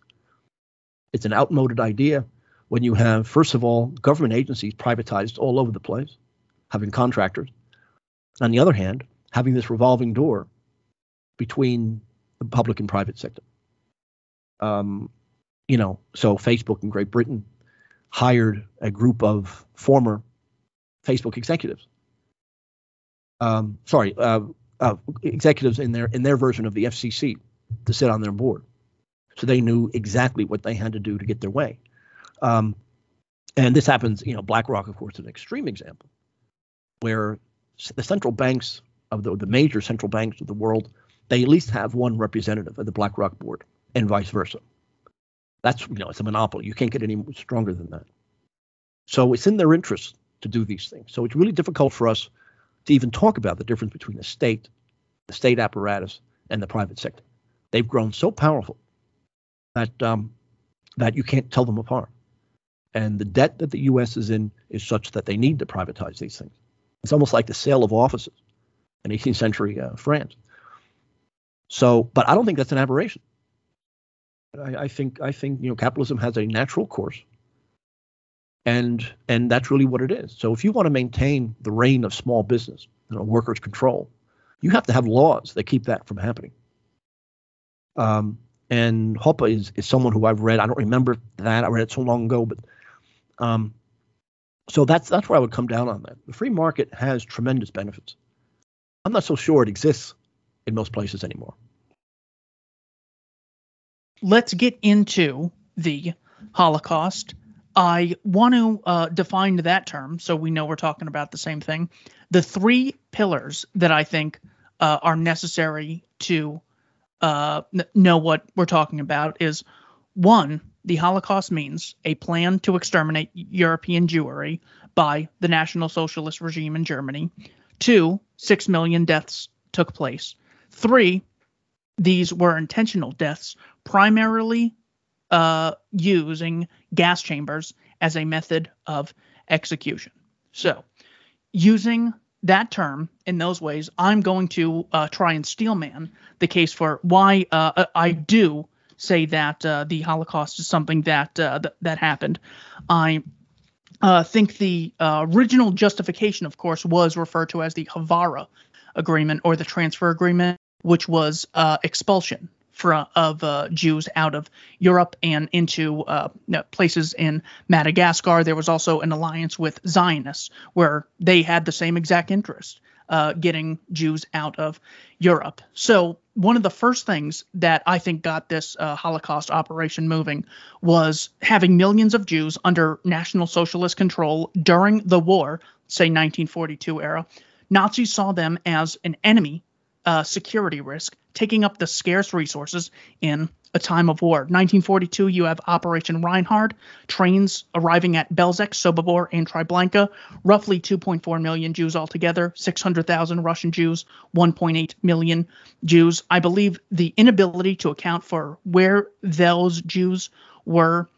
It's an outmoded idea when you have, first of all, government agencies privatized all over the place, having contractors. On the other hand, having this revolving door between the public and private sector. Um, you know, so Facebook in Great Britain hired a group of former Facebook executives. Um, sorry, uh, uh, executives in their in their version of the FCC to sit on their board, so they knew exactly what they had to do to get their way. Um, and this happens, you know, BlackRock, of course, is an extreme example, where the central banks of the, the major central banks of the world, they at least have one representative of the BlackRock board, and vice versa. That's you know, it's a monopoly. You can't get any stronger than that. So it's in their interest to do these things. So it's really difficult for us to even talk about the difference between the state, the state apparatus, and the private sector. They've grown so powerful that um, that you can't tell them apart. And the debt that the U.S. is in is such that they need to privatize these things. It's almost like the sale of offices in 18th century uh, France. So, but I don't think that's an aberration. I, I think I think you know capitalism has a natural course, and and that's really what it is. So if you want to maintain the reign of small business, you know, workers' control, you have to have laws that keep that from happening. Um, and Hoppe is, is someone who I've read. I don't remember that. I read it so long ago, but um, so that's that's where I would come down on that. The free market has tremendous benefits. I'm not so sure it exists in most places anymore. Let's get into the Holocaust. I want to uh, define that term so we know we're talking about the same thing. The three pillars that I think uh, are necessary to uh, know what we're talking about is one, the Holocaust means a plan to exterminate European Jewry by the National Socialist regime in Germany. Two, six million deaths took place. Three, these were intentional deaths, primarily uh, using gas chambers as a method of execution. So, using that term in those ways, I'm going to uh, try and steelman the case for why uh, I do say that uh, the Holocaust is something that uh, th- that happened. I uh, think the uh, original justification, of course, was referred to as the Haavara Agreement or the Transfer Agreement, which was expulsion for, of uh, Jews out of Europe and into uh, places in Madagascar. There was also an alliance with Zionists where they had the same exact interest, uh, getting Jews out of Europe. So one of the first things that I think got this uh, Holocaust operation moving was having millions of Jews under National Socialist control during the war, say 1942 era. Nazis saw them as an enemy uh, security risk, taking up the scarce resources in a time of war. 1942, you have Operation Reinhard, trains arriving at Belzec, Sobibor, and Treblinka, roughly 2.4 million Jews altogether, 600,000 Russian Jews, 1.8 million Jews. I believe the inability to account for where those Jews were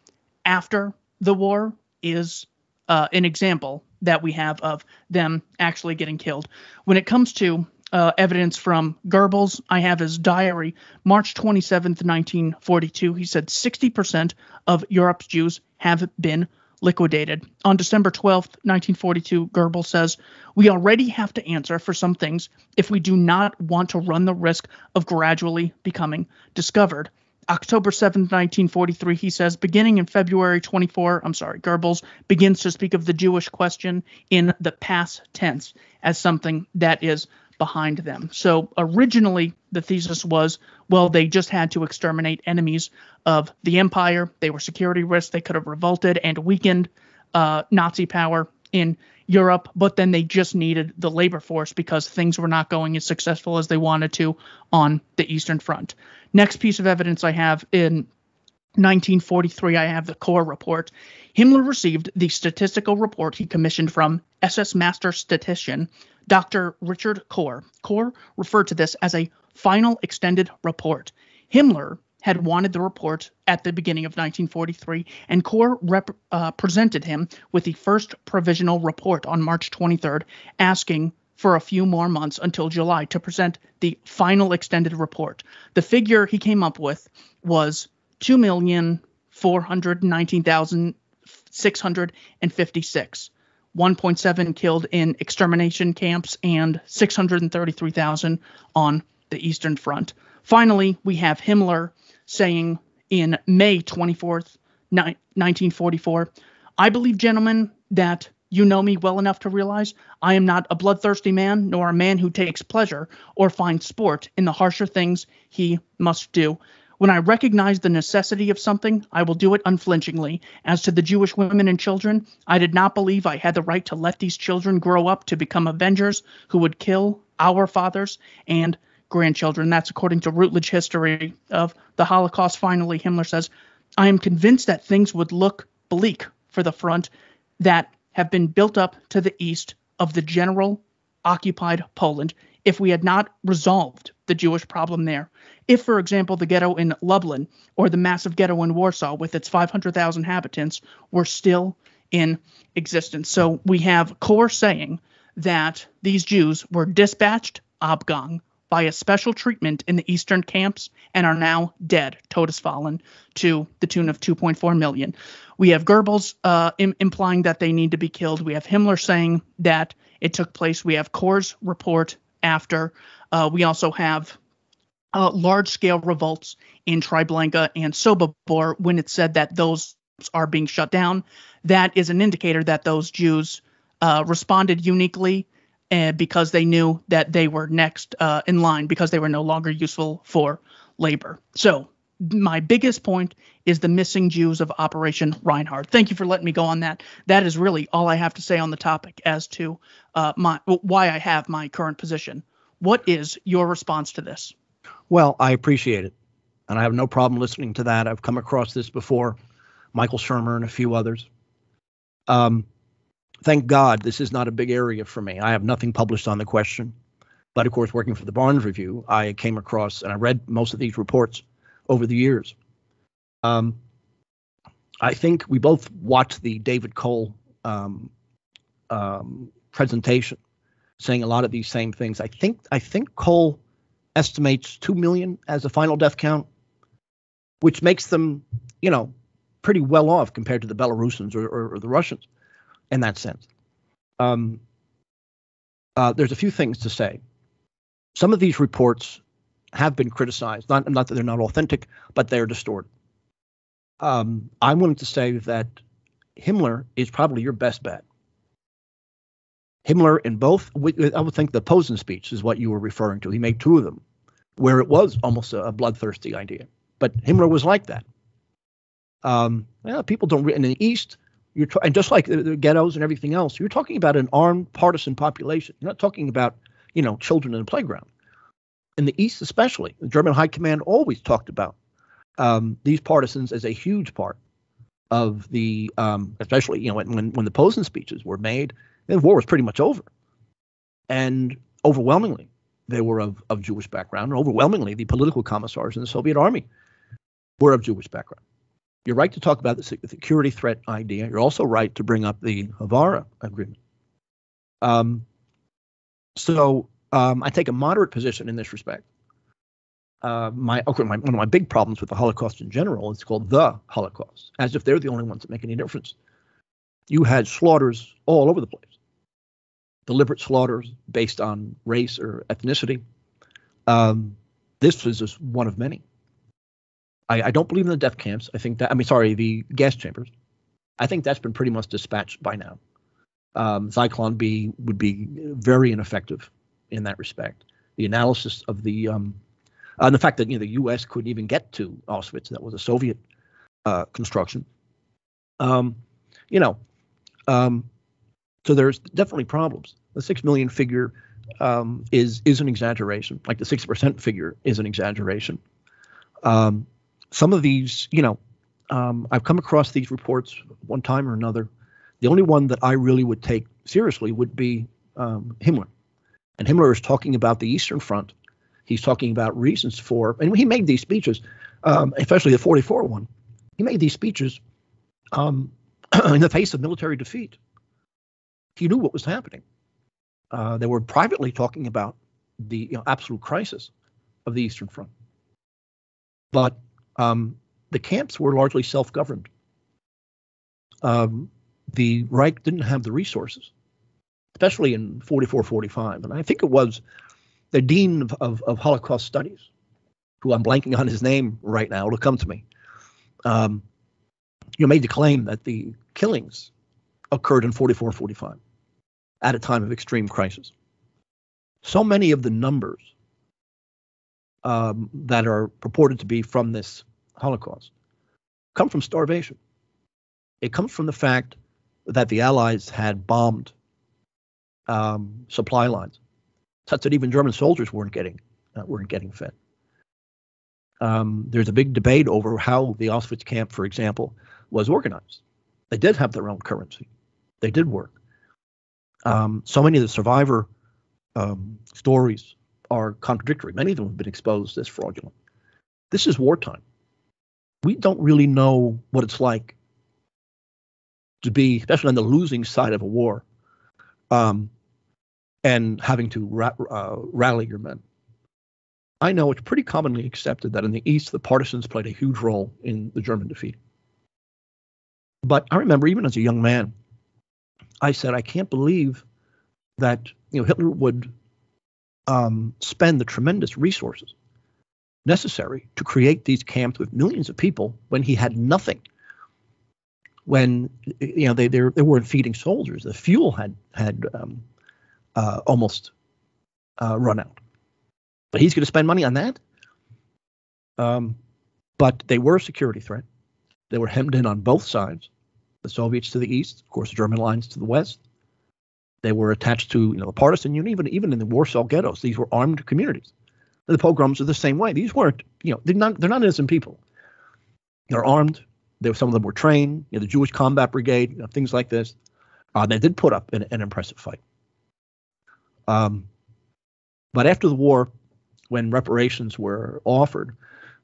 after the war is uh, an example that we have of them actually getting killed. When it comes to uh, evidence from Goebbels. I have his diary, March 27th, 1942. He said 60% of Europe's Jews have been liquidated. On December 12th, 1942, Goebbels says, We already have to answer for some things if we do not want to run the risk of gradually becoming discovered. October 7th, 1943, he says, beginning in February 24, I'm sorry, Goebbels begins to speak of the Jewish question in the past tense as something that is behind them. So originally, the thesis was well, they just had to exterminate enemies of the empire. They were security risks. They could have revolted and weakened uh, Nazi power in Europe, but then they just needed the labor force because things were not going as successful as they wanted to on the Eastern Front. Next piece of evidence I have in 1943, I have the Korherr report. Himmler received the statistical report he commissioned from SS Master Statistician Dr. Richard Korherr. Korherr referred to this as a final extended report. Himmler had wanted the report at the beginning of 1943, and rep- uh, presented him with the first provisional report on March 23rd, asking for a few more months until July to present the final extended report. The figure he came up with was 2,419,656. 1.7 killed in extermination camps and 633,000 on the Eastern Front. Finally, we have Himmler saying in May 24th, 1944, I believe, gentlemen, that you know me well enough to realize I am not a bloodthirsty man, nor a man who takes pleasure or finds sport in the harsher things he must do. When I recognize the necessity of something, I will do it unflinchingly. As to the Jewish women and children, I did not believe I had the right to let these children grow up to become avengers who would kill our fathers and grandchildren. That's according to Routledge History of the Holocaust. Finally, Himmler says, I am convinced that things would look bleak for the front that have been built up to the east of the general occupied Poland if we had not resolved the Jewish problem there. If, for example, the ghetto in Lublin or the massive ghetto in Warsaw with its 500,000 inhabitants were still in existence. So we have Korherr saying that these Jews were dispatched, Abgang, by a special treatment in the eastern camps and are now dead, Todesfallen, to the tune of 2.4 million. We have Goebbels uh, Im- implying that they need to be killed. We have Himmler saying that it took place. We have Korherr's report after. Uh, we also have uh, large scale revolts in Treblinka and Sobibor when it said that those are being shut down. That is an indicator that those Jews uh, responded uniquely uh, because they knew that they were next uh, in line because they were no longer useful for labor. So my biggest point is the missing Jews of Operation Reinhard. Thank you for letting me go on that. That is really all I have to say on the topic as to uh, my why I have my current position. What is your response to this? Well, I appreciate it, and I have no problem listening to that. I've come across this before, Michael Shermer and a few others. Um, thank God this is not a big area for me. I have nothing published on the question. But of course, working for the Barnes Review, I came across and I read most of these reports over the years. Um, I think we both watched the David Cole um, um, presentation, saying a lot of these same things. I think I think Cole estimates two million as a final death count, which makes them, you know, pretty well off compared to the Belarusians or, or, or the Russians in that sense. Um, uh, there's a few things to say. Some of these reports have been criticized, not, not that they're not authentic, but they're distorted. Um, I'm willing to say that Himmler is probably your best bet. Himmler in both, I would think the Posen speech is what you were referring to. He made two of them, where it was almost a, bloodthirsty idea. But Himmler was like that. Um, well, people don't. In the East, you're t- and just like the, the, ghettos and everything else, you're talking about an armed partisan population. You're not talking about you know children in the playground. In the East, especially, the German High Command always talked about um, these partisans as a huge part of the, um, especially you know when when the Posen speeches were made, the war was pretty much over, and overwhelmingly they were of of Jewish background. And overwhelmingly, the political commissars in the Soviet army were of Jewish background. You're right to talk about the security threat idea. You're also right to bring up the Haavara agreement. Um, so um, I take a moderate position in this respect. Uh, my, okay, my, one of my big problems with the Holocaust in general is called the Holocaust, as if they're the only ones that make any difference. You had slaughters all over the place, deliberate slaughters based on race or ethnicity. Um, this was just one of many. I, I don't believe in the death camps. I think that I mean, sorry, the gas chambers. I think that's been pretty much dispatched by now. Um, Zyklon B would be very ineffective in that respect. The analysis of the um, uh, and the fact that you know the U.S. couldn't even get to Auschwitz, that was a Soviet uh, construction. Um, you know, um, so there's definitely problems. The six million figure um, is is an exaggeration, like the six percent figure is an exaggeration. Um, some of these, you know, um, I've come across these reports one time or another. The only one that I really would take seriously would be um, Himmler. And Himmler is talking about the Eastern Front. He's talking about reasons for, and he made these speeches, um, especially the 44 one. He made these speeches um, [clears throat] in the face of military defeat. He knew what was happening. Uh, they were privately talking about the you know, absolute crisis of the Eastern Front. But um, the camps were largely self-governed. Um, the Reich didn't have the resources, especially in 44, 45. And I think it was the dean of, of, of Holocaust studies, who I'm blanking on his name right now, it'll come to me, um, you made the claim that the killings occurred in 44, 45 at a time of extreme crisis. So many of the numbers um, that are purported to be from this Holocaust come from starvation. It comes from the fact that the Allies had bombed um, supply lines, such that even German soldiers weren't getting uh, weren't getting fed. Um, there's a big debate over how the Auschwitz camp, for example, was organized. They did have their own currency. They did work. Um, so many of the survivor um, stories are contradictory. Many of them have been exposed as fraudulent. This is wartime. We don't really know what it's like to be, especially on the losing side of a war, um, and having to ra- uh, rally your men. I know it's pretty commonly accepted that in the East, the partisans played a huge role in the German defeat. But I remember, even as a young man, I said, I can't believe that you know Hitler would um, spend the tremendous resources necessary to create these camps with millions of people when he had nothing. When you know they they, weren't feeding soldiers, the fuel had had um, uh, almost uh, run out. But he's going to spend money on that. Um, but they were a security threat. They were hemmed in on both sides. The Soviets to the east, of course, the German lines to the west. They were attached to you know the partisan union, even even in the Warsaw ghettos. These were armed communities. The pogroms are the same way. These weren't you know they're not they're not innocent people. They're armed. They some of them were trained. You know the Jewish Combat Brigade, you know, things like this. Uh, they did put up an, an impressive fight. Um, but after the war, when reparations were offered,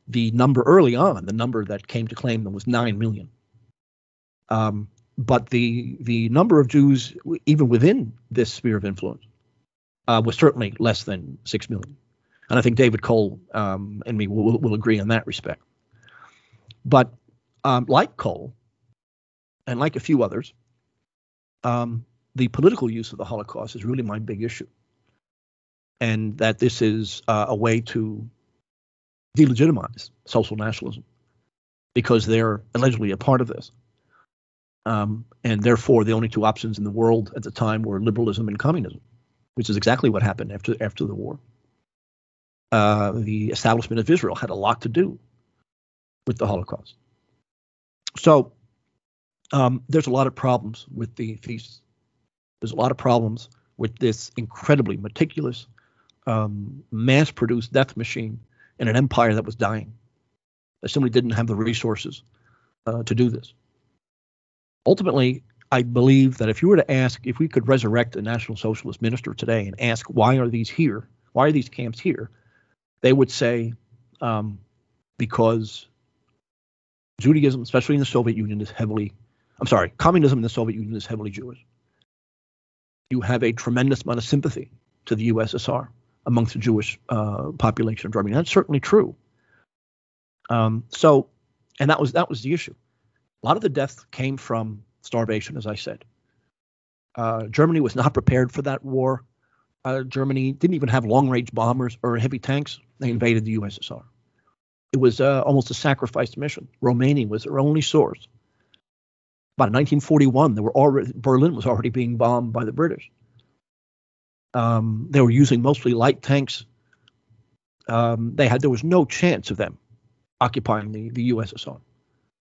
the number early on, the number that came to claim them was nine million. Um, but the the number of Jews, even within this sphere of influence, uh, was certainly less than six million. And I think David Cole um, and me will, will agree in that respect. But um, like Cole, and like a few others, um, the political use of the Holocaust is really my big issue. And that this is uh, a way to delegitimize social nationalism because they're allegedly a part of this. Um, and therefore, the only two options in the world at the time were liberalism and communism, which is exactly what happened after after the war. Uh, the establishment of Israel had a lot to do with the Holocaust. So um, there's a lot of problems with the feasts. There's a lot of problems with this incredibly meticulous, um, mass-produced death machine in an empire that was dying. They simply didn't have the resources uh, to do this ultimately, I believe that if you were to ask, if we could resurrect a National Socialist minister today and ask, why are these here? Why are these camps here? They would say, um, because Judaism, especially in the Soviet Union, is heavily, I'm sorry, communism in the Soviet Union is heavily Jewish. You have a tremendous amount of sympathy to the USSR amongst the Jewish uh, population of Germany. That's certainly true. Um, so, and that was that was the issue. A lot of the deaths came from starvation, as I said. Uh, Germany was not prepared for that war. Uh, Germany didn't even have long range bombers or heavy tanks. They invaded the USSR. It was uh, almost a sacrificed mission. Romania was their only source. By 1941, they were already, Berlin was already being bombed by the British. Um, they were using mostly light tanks. Um, they had there was no chance of them occupying the, the USSR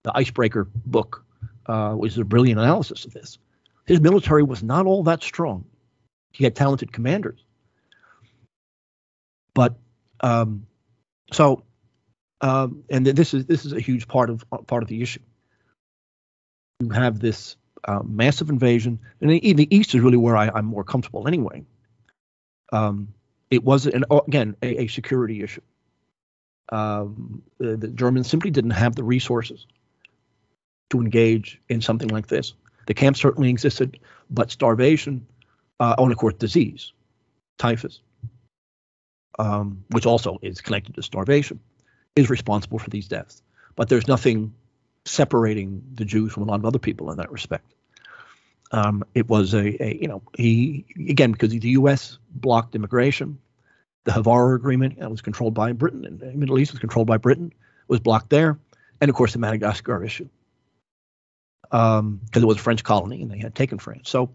the Icebreaker book uh, was a brilliant analysis of this. His military was not all that strong. He had talented commanders, but um, so um, and this is this is a huge part of part of the issue. you have this uh, massive invasion, and the east is really where I, am more comfortable anyway. Um, it was an again a, a security issue. Um, the, the, Germans simply didn't have the resources to engage in something like this. The camps certainly existed, but starvation, uh, oh, and of course disease, typhus, um, which also is connected to starvation, is responsible for these deaths. But there's nothing separating the Jews from a lot of other people in that respect. Um, it was a, a, you know, he again because the U.S. blocked immigration. The Haavara Agreement that was controlled by Britain, and the Middle East was controlled by Britain, was blocked there, and of course the Madagascar issue, because um, it was a French colony and they had taken France. So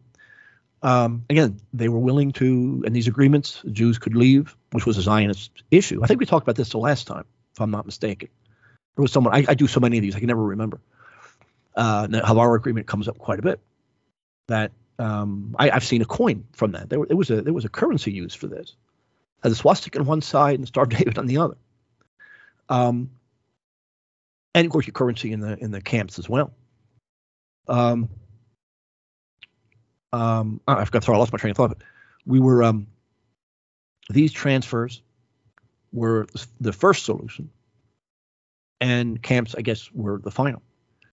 um, again, they were willing to, and these agreements, Jews could leave, which was a Zionist issue. I think we talked about this the last time, if I'm not mistaken. There was someone I, I do so many of these I can never remember. Uh, the Haavara Agreement comes up quite a bit. That um, I, have seen a coin from that. There, was a there was a currency used for this. Had the swastika on one side and the Star of David on the other. Um, and of course your currency in the in the camps as well. Um, um, oh, I've got to I lost my train of thought. We were um, these transfers were the first solution and camps, I guess, were the final.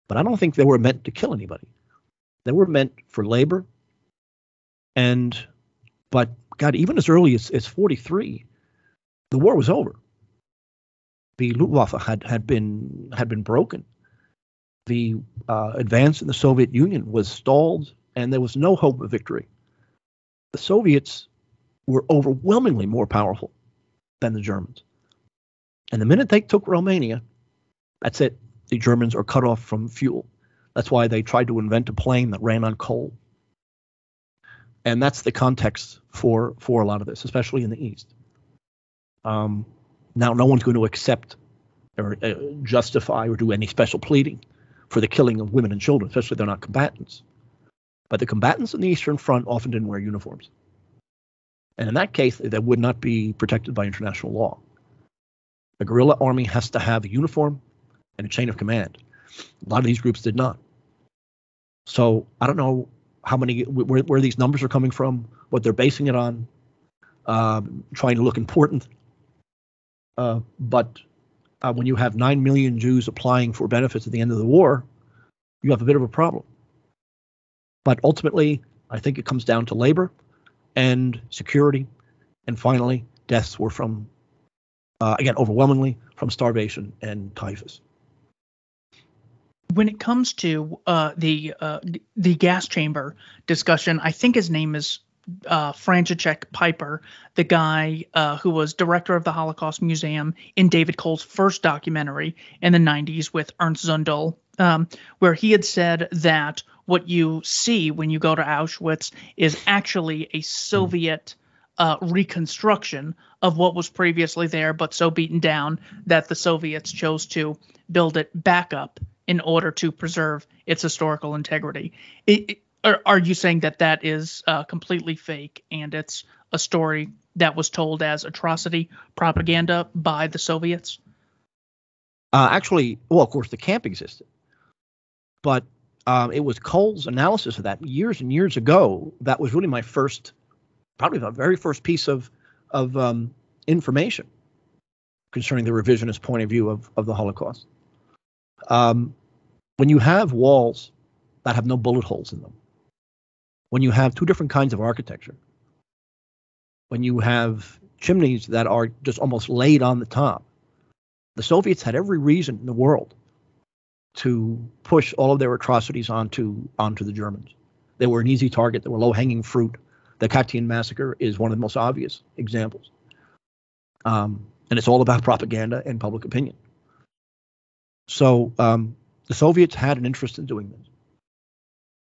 But I don't think they were meant to kill anybody. They were meant for labor. And, but God, even as early as, as 43, the war was over. The Luftwaffe had, had been had been broken. The uh, advance in the Soviet Union was stalled, and there was no hope of victory. The Soviets were overwhelmingly more powerful than the Germans. And the minute they took Romania, that's it. The Germans are cut off from fuel. That's why they tried to invent a plane that ran on coal. And that's the context for for a lot of this, especially in the East. Um, now, no one's going to accept or uh, justify or do any special pleading for the killing of women and children, especially if they're not combatants. But the combatants in the Eastern Front often didn't wear uniforms. And in that case, they would not be protected by international law. A guerrilla army has to have a uniform and a chain of command. A lot of these groups did not. So I don't know how many where, where these numbers are coming from, what they're basing it on, um, trying to look important. Uh, but uh, when you have nine million Jews applying for benefits at the end of the war, you have a bit of a problem. But ultimately, I think it comes down to labor and security, and finally, deaths were from, uh, again, overwhelmingly from starvation and typhus. When it comes to uh, the uh, the gas chamber discussion, I think his name is uh, Piper, the guy uh, who was director of the Holocaust Museum in David Cole's first documentary in the 90s with Ernst Zundel, um, where he had said that what you see when you go to Auschwitz is actually a Soviet uh, reconstruction of what was previously there, but so beaten down that the Soviets chose to build it back up in order to preserve its historical integrity. It, it, are, are, you saying that that is uh, completely fake and it's a story that was told as atrocity propaganda by the Soviets? Uh, actually, well, of course, the camp existed, but um, it was Cole's analysis of that years and years ago that was really my first, probably the very first piece of of um, information concerning the revisionist point of view of, of the Holocaust. Um, when you have walls that have no bullet holes in them, when you have two different kinds of architecture, when you have chimneys that are just almost laid on the top, the Soviets had every reason in the world to push all of their atrocities onto onto the Germans. They were an easy target. They were low hanging fruit. The Katyn massacre is one of the most obvious examples. Um, and it's all about propaganda and public opinion. So um, the Soviets had an interest in doing this.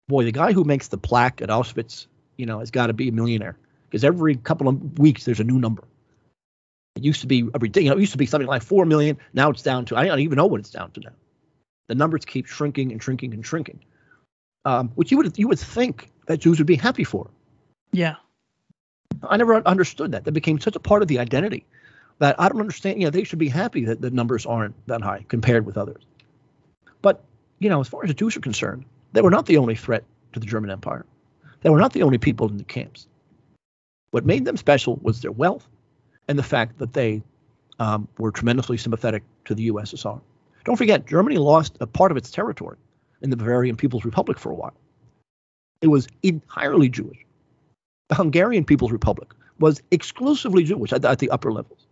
Boy, the guy who makes the plaque at Auschwitz, you know, has got to be a millionaire because every couple of weeks there's a new number. It used to be every day, you know, it used to be something like four million. Now it's down to I don't even know what it's down to now. The numbers keep shrinking and shrinking and shrinking, um, which you would you would think that Jews would be happy for. Yeah, I never understood that. That became such a part of the identity that I don't understand. You know, they should be happy that the numbers aren't that high compared with others. But you know, as far as the Jews are concerned, They were not the only threat to the German Empire. They were not the only people in the camps. What made them special was their wealth and the fact that they um, were tremendously sympathetic to the USSR. Don't forget, Germany lost a part of its territory in the Bavarian People's Republic for a while. It was entirely Jewish. The Hungarian People's Republic was exclusively Jewish at, at the upper levels.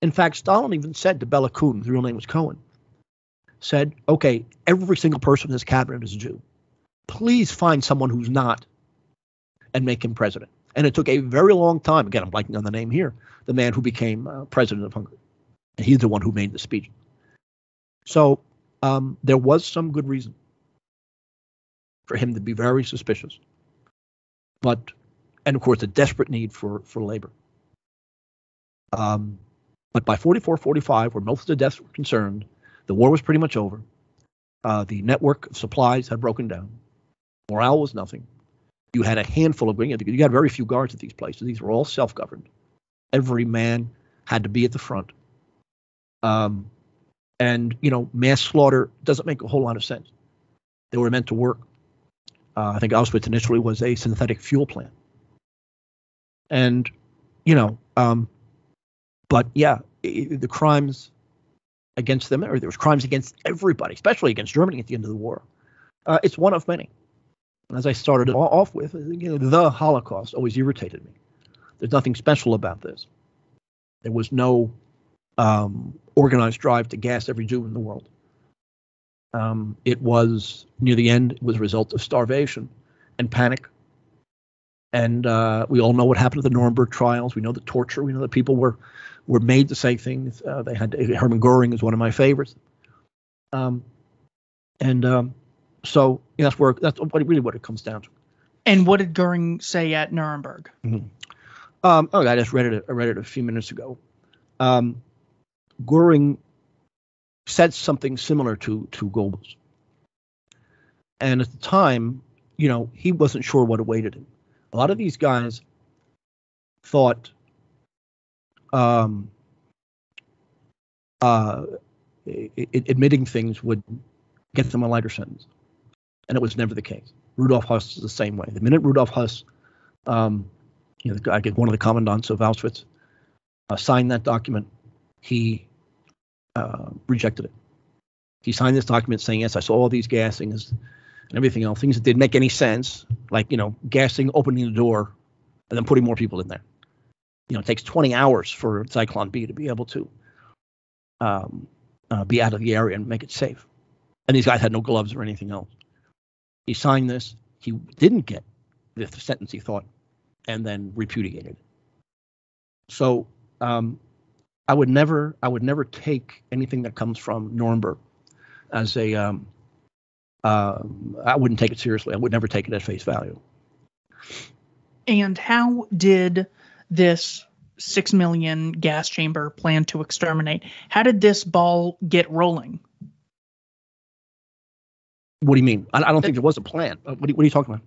In fact, Stalin even said to Bela Kun, his real name was Cohen, said, okay, every single person in this cabinet is a Jew. Please find someone who's not and make him president. And it took a very long time. Again, I'm blanking on the name here. The man who became uh, president of Hungary, and he's the one who made the speech. So um, there was some good reason for him to be very suspicious, but and of course a desperate need for for labor. Um, but by 44, 45, where most of the deaths were concerned, the war was pretty much over. Uh, the network of supplies had broken down. Morale was nothing. You had a handful of you had very few guards at these places. These were all self-governed. Every man had to be at the front. Um, and you know, mass slaughter doesn't make a whole lot of sense. They were meant to work. Uh, I think Auschwitz initially was a synthetic fuel plant. And you know, um, but yeah, it, the crimes against them, or there was crimes against everybody, especially against Germany at the end of the war. Uh, it's one of many as I started off with, you know, the Holocaust always irritated me. There's nothing special about this. There was no um, organized drive to gas every Jew in the world. Um, it was near the end. It was a result of starvation and panic. And uh, we all know what happened at the Nuremberg trials. We know the torture. We know that people were were made to say things. Uh, they had Hermann Goering is one of my favorites. Um, and um, so that's where that's what, really what it comes down to. And what did Goering say at Nuremberg? Mm-hmm. Um, oh, I just read it. I read it a few minutes ago. Um, Goering said something similar to to Goebbels, and at the time, you know, he wasn't sure what awaited him. A lot of these guys thought um, uh, admitting things would get them a lighter sentence and it was never the case. Rudolf Höss is the same way. The minute Rudolf Höss, um, you know, one of the commandants of Auschwitz, uh, signed that document, he uh, rejected it. He signed this document saying, "Yes, I saw all these gassings and everything else, things that didn't make any sense, like you know, gassing, opening the door, and then putting more people in there. You know, it takes 20 hours for Zyklon B to be able to um, uh, be out of the area and make it safe. And these guys had no gloves or anything else. He signed this. He didn't get the sentence he thought, and then repudiated. So um, I would never, I would never take anything that comes from Nuremberg as a. Um, uh, I wouldn't take it seriously. I would never take it at face value. And how did this six million gas chamber plan to exterminate? How did this ball get rolling? What do you mean? I, I don't think there was a plan. Uh, what are, what are you talking about?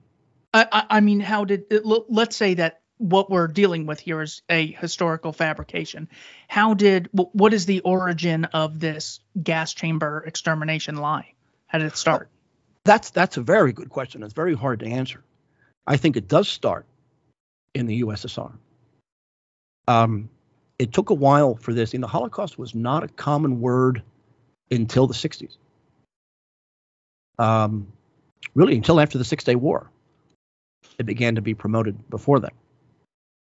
I, I mean, how did it, let's say that what we're dealing with here is a historical fabrication. How did what is the origin of this gas chamber extermination lie? How did it start? That's that's a very good question. It's very hard to answer. I think it does start in the USSR. Um, it took a while for this. And the Holocaust was not a common word until the 60s um, really until after the Six Day War. It began to be promoted before that.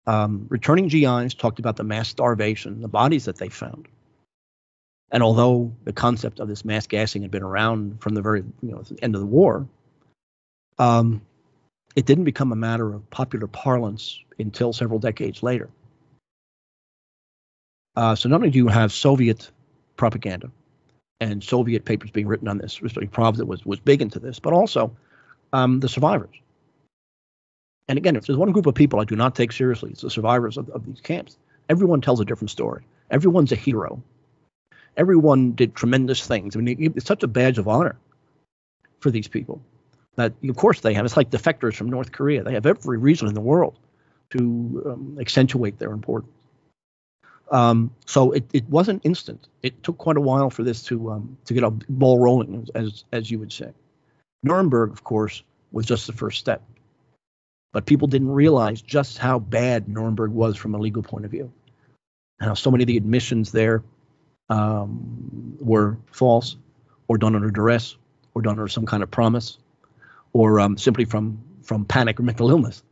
Um, returning GIs talked about the mass starvation, the bodies that they found. And although the concept of this mass gassing had been around from the very you know end of the war, um, it didn't become a matter of popular parlance until several decades later. Uh, so not only do you have Soviet propaganda, and Soviet papers being written on this. Pravda was was big into this, but also um, the survivors. And again, if there's one group of people I do not take seriously, it's the survivors of, of these camps. Everyone tells a different story. Everyone's a hero. Everyone did tremendous things. I mean, it's such a badge of honor for these people that, of course, they have. It's like defectors from North Korea. They have every reason in the world to um, accentuate their importance. Um, so it, it wasn't instant. It took quite a while for this to um, to get a ball rolling, as as you would say. Nuremberg, of course, was just the first step. But people didn't realize just how bad Nuremberg was from a legal point of view. How so many of the admissions there um, were false or done under duress or done under some kind of promise or um, simply from, from panic or mental illness.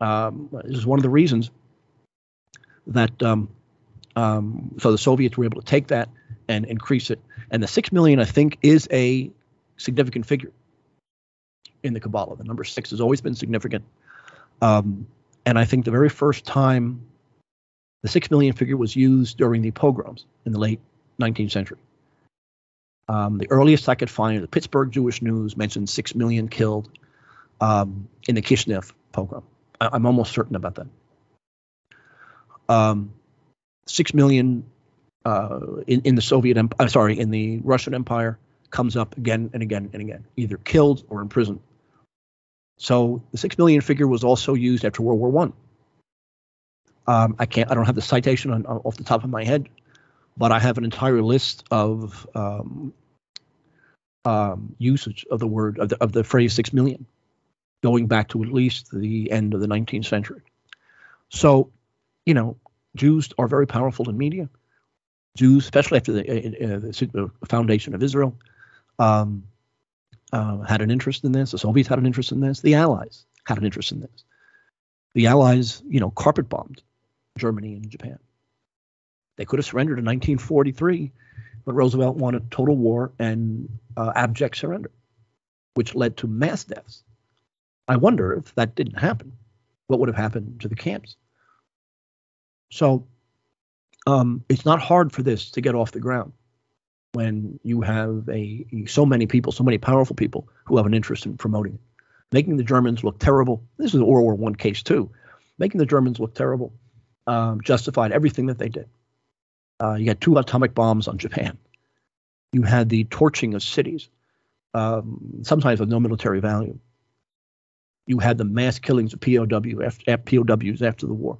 Um, this is one of the reasons that um, um, so the Soviets were able to take that and increase it. And the six million, I think, is a significant figure in the Kabbalah. The number six has always been significant. Um, and I think the very first time the six million figure was used during the pogroms in the late 19th century. Um, the earliest I could find, the Pittsburgh Jewish News mentioned six million killed um, in the Kishinev pogrom. I, am almost certain about that. Um, six million uh, in, in the Soviet, Empire, sorry, in the Russian Empire comes up again and again and again, either killed or imprisoned. So the six million figure was also used after World War One. Um, I can't, I don't have the citation on, off the top of my head, but I have an entire list of um, um, usage of the word of the, of the phrase six million, going back to at least the end of the 19th century. So, you know, Jews are very powerful in media. Jews, especially after the, uh, uh the foundation of Israel, um, uh, had an interest in this. The Soviets had an interest in this. The Allies had an interest in this. The Allies, you know, carpet bombed Germany and Japan. They could have surrendered in 1943, but Roosevelt wanted total war and uh, abject surrender, which led to mass deaths. I wonder if that didn't happen, what would have happened to the camps? So um, it's not hard for this to get off the ground when you have a so many people, so many powerful people who have an interest in promoting it, making the Germans look terrible. This is World War One case too, making the Germans look terrible, um, justified everything that they did. Uh, you had two atomic bombs on Japan. You had the torching of cities, um, sometimes with no military value. You had the mass killings of POW after, POWs after the war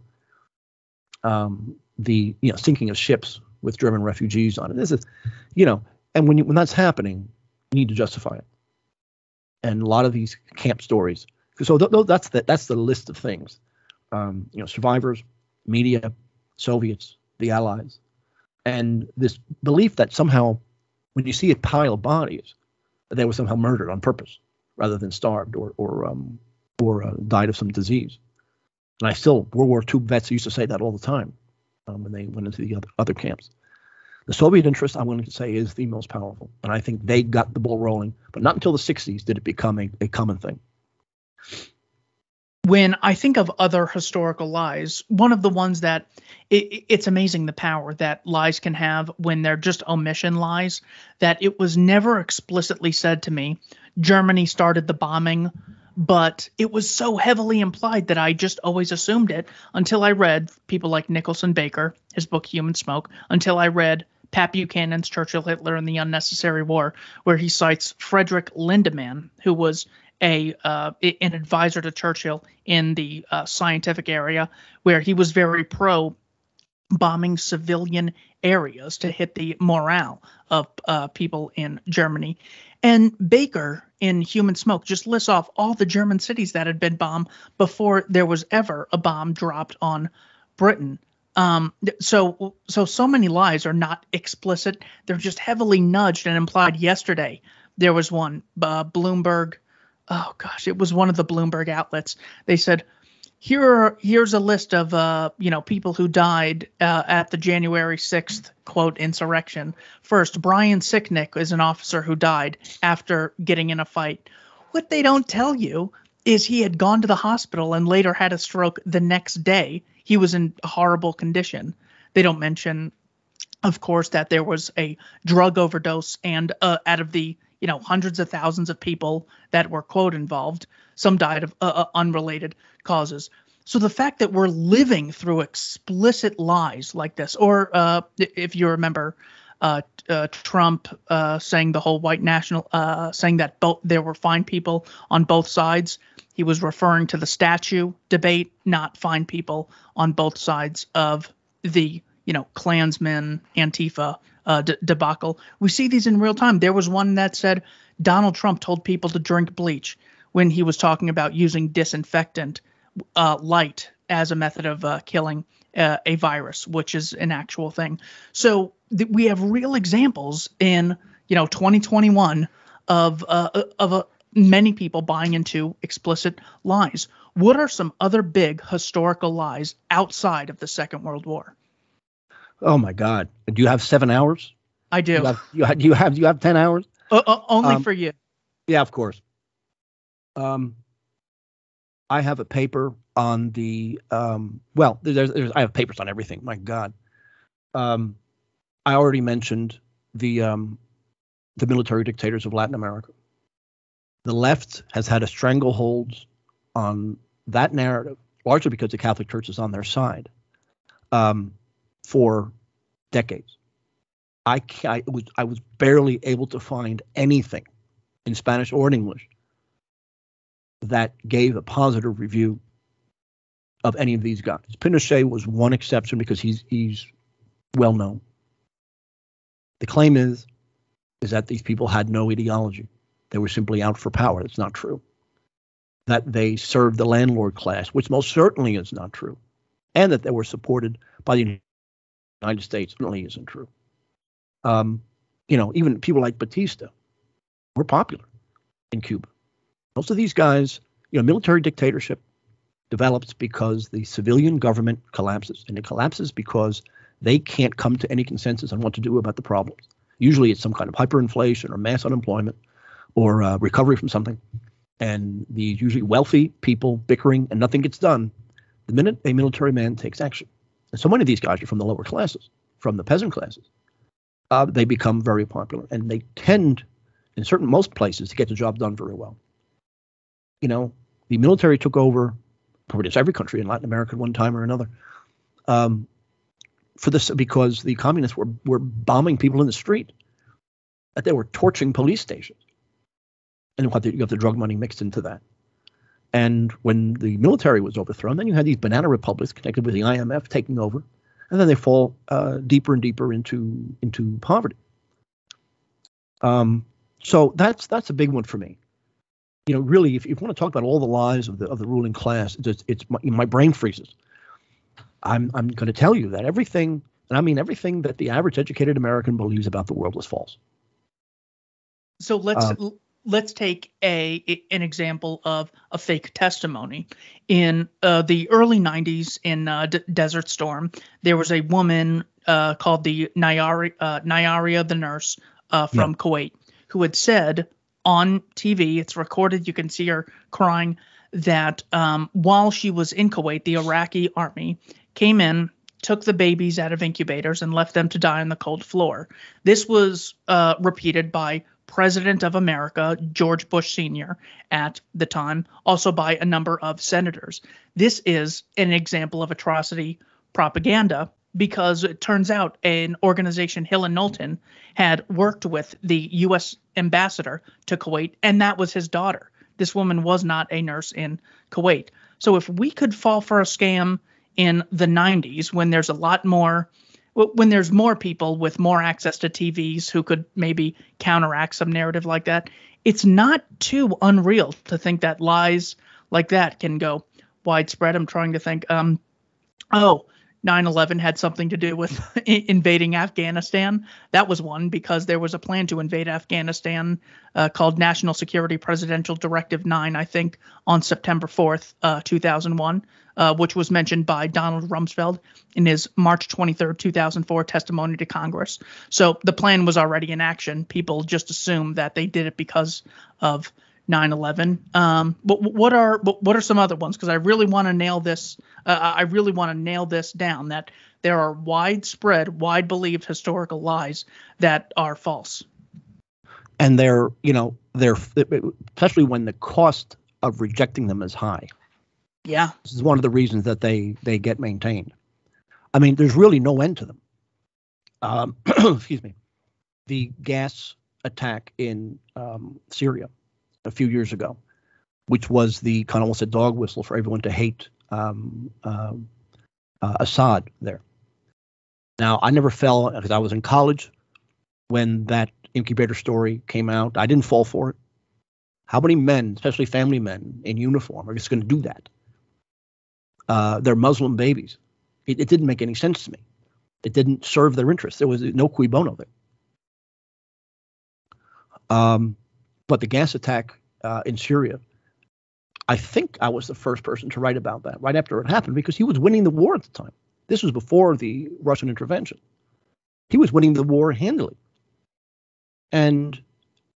um, the you know sinking of ships with German refugees on it. This is, you know, and when you, when that's happening, you need to justify it. And a lot of these camp stories. So th- th- that's the that's the list of things. Um, you know, survivors, media, Soviets, the Allies, and this belief that somehow, when you see a pile of bodies, they were somehow murdered on purpose rather than starved or or um, or uh, died of some disease. And I still, World War II vets used to say that all the time um, when they went into the other, other camps. The Soviet interest, I'm going to say, is the most powerful. And I think they got the ball rolling, but not until the 60s did it become a, a common thing. When I think of other historical lies, one of the ones that it, it's amazing the power that lies can have when they're just omission lies, that it was never explicitly said to me Germany started the bombing but it was so heavily implied that I just always assumed it until I read people like Nicholson Baker, his book Human Smoke, until I read Pat Buchanan's Churchill, Hitler, and the Unnecessary War, where he cites Frederick Lindemann, who was a uh, an advisor to Churchill in the uh, scientific area, where he was very pro bombing civilian areas to hit the morale of uh, people in Germany. And Baker in Human Smoke just lists off all the German cities that had been bombed before there was ever a bomb dropped on Britain. Um, so so so many lies are not explicit; they're just heavily nudged and implied. Yesterday, there was one uh, Bloomberg. Oh gosh, it was one of the Bloomberg outlets. They said here are, here's a list of uh, you know people who died uh, at the January 6th quote insurrection. First, Brian Sicknick is an officer who died after getting in a fight. What they don't tell you is he had gone to the hospital and later had a stroke the next day. He was in horrible condition. They don't mention, of course, that there was a drug overdose and uh, out of the you know hundreds of thousands of people that were quote involved some died of uh, uh, unrelated causes so the fact that we're living through explicit lies like this or uh, if you remember uh, uh, Trump uh, saying the whole white national, saying that there were fine people on both sides. He was referring to the statue debate, not fine people on both sides of the you know, Klansmen, Antifa uh, debacle. We see these in real time. There was one that said Donald Trump told people to drink bleach when he was talking about using disinfectant uh, light as a method of uh, killing uh, a virus, which is an actual thing. So th- we have real examples in you know 2021 of uh, of uh, many people buying into explicit lies. What are some other big historical lies outside of the Second World War? Oh my God! Do you have seven hours? I do. You have you have you have, you have ten hours? Uh, uh, only Um, for you. Yeah, of course. Um, I have a paper on the um. Well, there's, there's I have papers on everything. My God. Um, I already mentioned the um, the military dictators of Latin America. The left has had a stranglehold on that narrative, largely because the Catholic Church is on their side, um, for decades. I, I was I was barely able to find anything in Spanish or in English that gave a positive review of any of these guys. Pinochet was one exception because he's he's well known. The claim is is that these people had no ideology. They were simply out for power. That's not true. That they served the landlord class, which most certainly is not true. And that they were supported by the United States certainly isn't true. Um, you know, even people like Batista were popular in Cuba. Most of these guys, you know, military dictatorship develops because the civilian government collapses, and it collapses because they can't come to any consensus on what to do about the problems. Usually, it's some kind of hyperinflation or mass unemployment or uh, recovery from something, and these usually wealthy people bickering, and nothing gets done. The minute a military man takes action, so many of these guys are from the lower classes, from the peasant classes, uh, they become very popular, and they tend, in certain most places, to get the job done very well you know, the military took over pretty much every country in Latin America at one time or another. Um, for this, because the communists were were bombing people in the street, that they were torching police stations, and what you got the drug money mixed into that. And when the military was overthrown, then you had these banana republics connected with the IMF taking over, and then they fall uh, deeper and deeper into into poverty. Um, so that's that's a big one for me you know, really, if, if you want to talk about all the lies of the of the ruling class, it's, it's my, my brain freezes. I'm I'm going to tell you that everything, and I mean everything that the average educated American believes about the world is false. So let's Uh, let's take a an example of a fake testimony. In uh, the early '90s, in uh, D- Desert Storm, there was a woman uh, called the Nayirah, uh, the nurse uh, from Kuwait, who had said on TV, it's recorded, you can see her crying, that um, while she was in Kuwait, the Iraqi army came in, took the babies out of incubators, and left them to die on the cold floor. This was uh, repeated by President of America, George Bush Sr., at the time, also by a number of senators. This is an example of atrocity propaganda because it turns out an organization, Hill and Knowlton, had worked with the U.S. ambassador to Kuwait, and that was his daughter. This woman was not a nurse in Kuwait. So if we could fall for a scam in the 90s when there's a lot more when there's more people with more access to TVs who could maybe counteract some narrative like that, it's not too unreal to think that lies like that can go widespread. I'm trying to think. Um, oh, 9/11 had something to do with [laughs] invading Afghanistan. That was one because there was a plan to invade Afghanistan uh, called National Security Presidential Directive 9, I think, on September 4th, uh, 2001, uh, which was mentioned by Donald Rumsfeld in his March 23rd, 2004 testimony to Congress. So the plan was already in action. People just assume that they did it because of 9/11. Um, but what are but what are some other ones? Because I really want to nail this. Uh, I really want to nail this down. That there are widespread, wide believed historical lies that are false. and they're you know they're especially when the cost of rejecting them is high. Yeah. This is one of the reasons that they they get maintained. I mean, there's really no end to them. Um, [clears throat] excuse me. The gas attack in um, Syria a few years ago, which was the kind of almost a dog whistle for everyone to hate um, um, uh, Assad there. Now, I never fell because I was in college when that incubator story came out. I didn't fall for it. How many men, especially family men in uniform, are just going to do that? Uh, they're Muslim babies. It, it, didn't make any sense to me. It didn't serve their interests. There was no cui bono there. Um, but the gas attack uh, in Syria, I think I was the first person to write about that right after it happened because he was winning the war at the time. This was before the Russian intervention. He was winning the war handily. And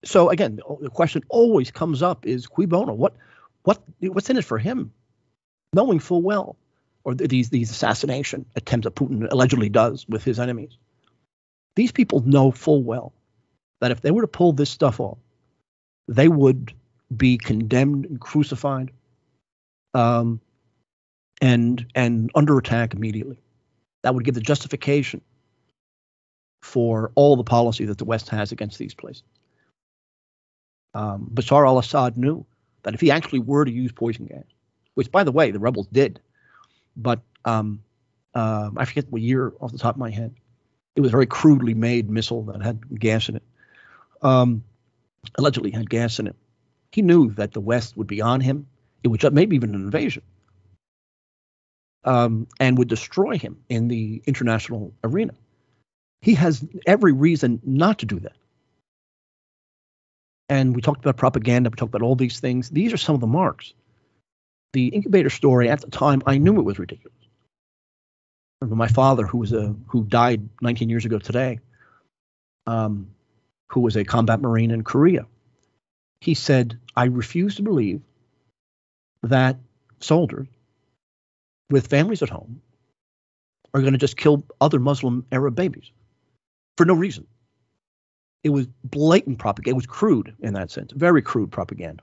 so again, the question always comes up is cui bono? What what what's in it for him? Knowing full well, or these these assassination attempts that Putin allegedly does with his enemies. These people know full well that if they were to pull this stuff off, they would be condemned and crucified, um, and and under attack immediately. That would give the justification for all the policy that the West has against these places. Um, Bashar al-Assad knew that if he actually were to use poison gas, which by the way the rebels did, but um, uh, I forget what year off the top of my head. It was a very crudely made missile that had gas in it. Um, allegedly had gas in it. He knew that the West would be on him. It maybe even an invasion, um, and would destroy him in the international arena. He has every reason not to do that. And we talked about propaganda. We talked about all these things. These are some of the marks. The incubator story at the time, I knew it was ridiculous. Remember my father, who was a who died 19 years ago today, um, who was a combat marine in Korea. He said, "I refuse to believe that soldiers with families at home are going to just kill other Muslim Arab babies for no reason." It was blatant propaganda. It was crude in that sense, very crude propaganda.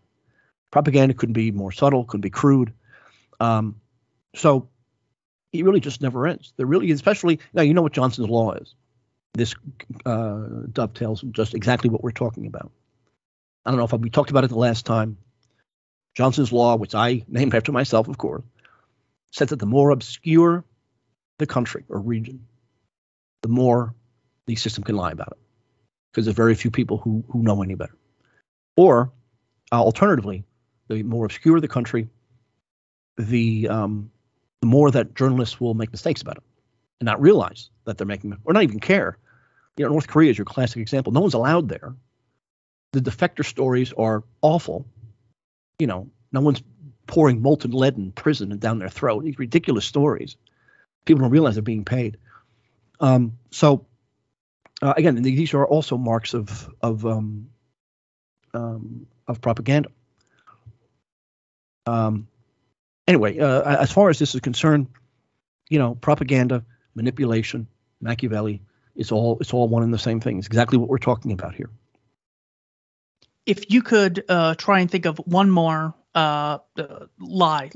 Propaganda couldn't be more subtle, couldn't be crude. Um, so it really just never ends. There really, especially now, you know what Johnson's law is. This uh, dovetails just exactly what we're talking about. I don't know if we talked about it the last time. Johnson's law, which I named after myself, of course, says that the more obscure the country or region, the more the system can lie about it because there's very few people who who know any better. Or uh, alternatively, the more obscure the country, the um, the more that journalists will make mistakes about it and not realize that they're making or not even care. You know, North Korea is your classic example. No one's allowed there. The defector stories are awful. You know, no one's pouring molten lead in prison and down their throat. These ridiculous stories. People don't realize they're being paid. Um, so uh, again, these are also marks of of um, um, of propaganda. Um, anyway, uh, as far as this is concerned, you know, propaganda, manipulation, Machiavelli, it's all it's all one and the same thing. It's exactly what we're talking about here. If you could uh, try and think of one more uh, uh, lie.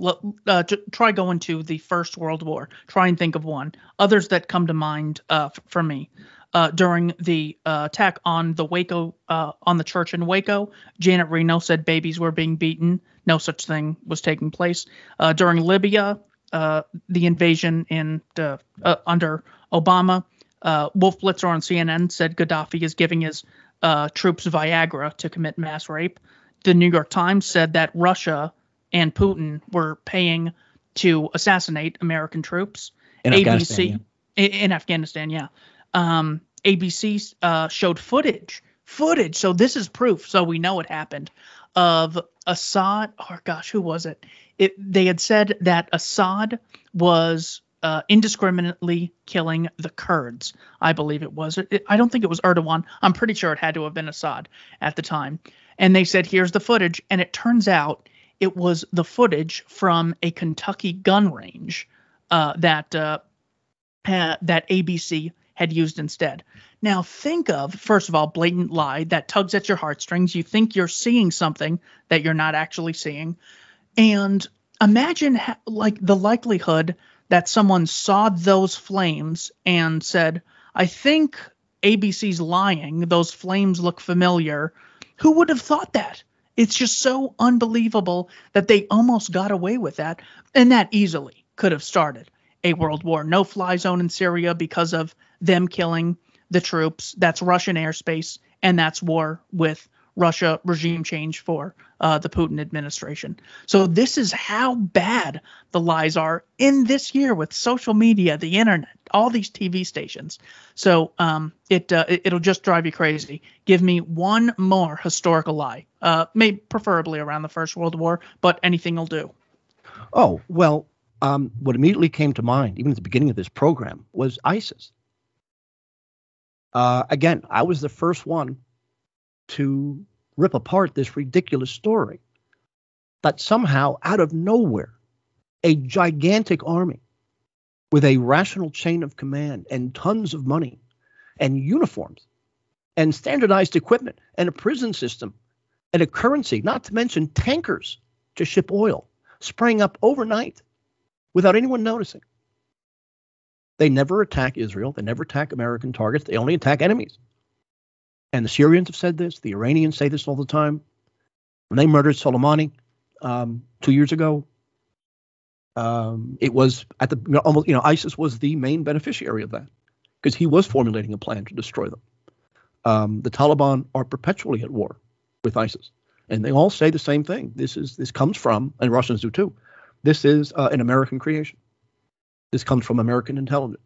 Uh, try going to the First World War. Try and think of one. Others that come to mind uh, f- for me uh, during the uh, attack on the Waco uh, on the church in Waco. Janet Reno said babies were being beaten. No such thing was taking place uh, during Libya. Uh, the invasion in uh, under Obama. Wolf Blitzer on CNN said Gaddafi is giving his troops Viagra to commit mass rape. The New York Times said that Russia and Putin were paying to assassinate American troops. In ABC Afghanistan, yeah. in Afghanistan, yeah um, ABC uh, showed footage, footage. So this is proof. So we know it happened of Assad. Oh gosh, who was it? It they had said that Assad was uh, indiscriminately killing the Kurds. I believe it was. It, I don't think it was Erdogan. I'm pretty sure it had to have been Assad at the time. And they said, "Here's the footage," and it turns out it was the footage from a Kentucky gun range uh, that uh, that ABC had used instead. Now, think of, first of all, blatant lie that tugs at your heartstrings. You think you're seeing something that you're not actually seeing. And imagine, ha- like, the likelihood that someone saw those flames and said, I think ABC's lying. Those flames look familiar. Who would have thought that? It's just so unbelievable that they almost got away with that. And that easily could have started a world war. No fly zone in Syria because of them killing the troops. That's Russian airspace, and that's war with Russia regime change for uh, the Putin administration. So this is how bad the lies are in this year with social media, the internet, all these TV stations. So um, it, uh, it will just drive you crazy. Give me one more historical lie, uh, maybe preferably around the First World War, but anything will do. Oh well, um, what immediately came to mind, even at the beginning of this program, was ISIS. Uh, again, I was the first one to rip apart this ridiculous story that somehow, out of nowhere, a gigantic army with a rational chain of command and tons of money and uniforms and standardized equipment and a prison system and a currency, not to mention tankers to ship oil, sprang up overnight without anyone noticing. They never attack Israel. They never attack American targets. They only attack enemies. And the Syrians have said this. The Iranians say this all the time. When they murdered Soleimani um, two years ago, um, it was at the you know, almost you know ISIS was the main beneficiary of that because he was formulating a plan to destroy them. Um, the Taliban are perpetually at war with ISIS, and they all say the same thing. This is this comes from, and Russians do too. This is uh, an American creation. This comes from American intelligence.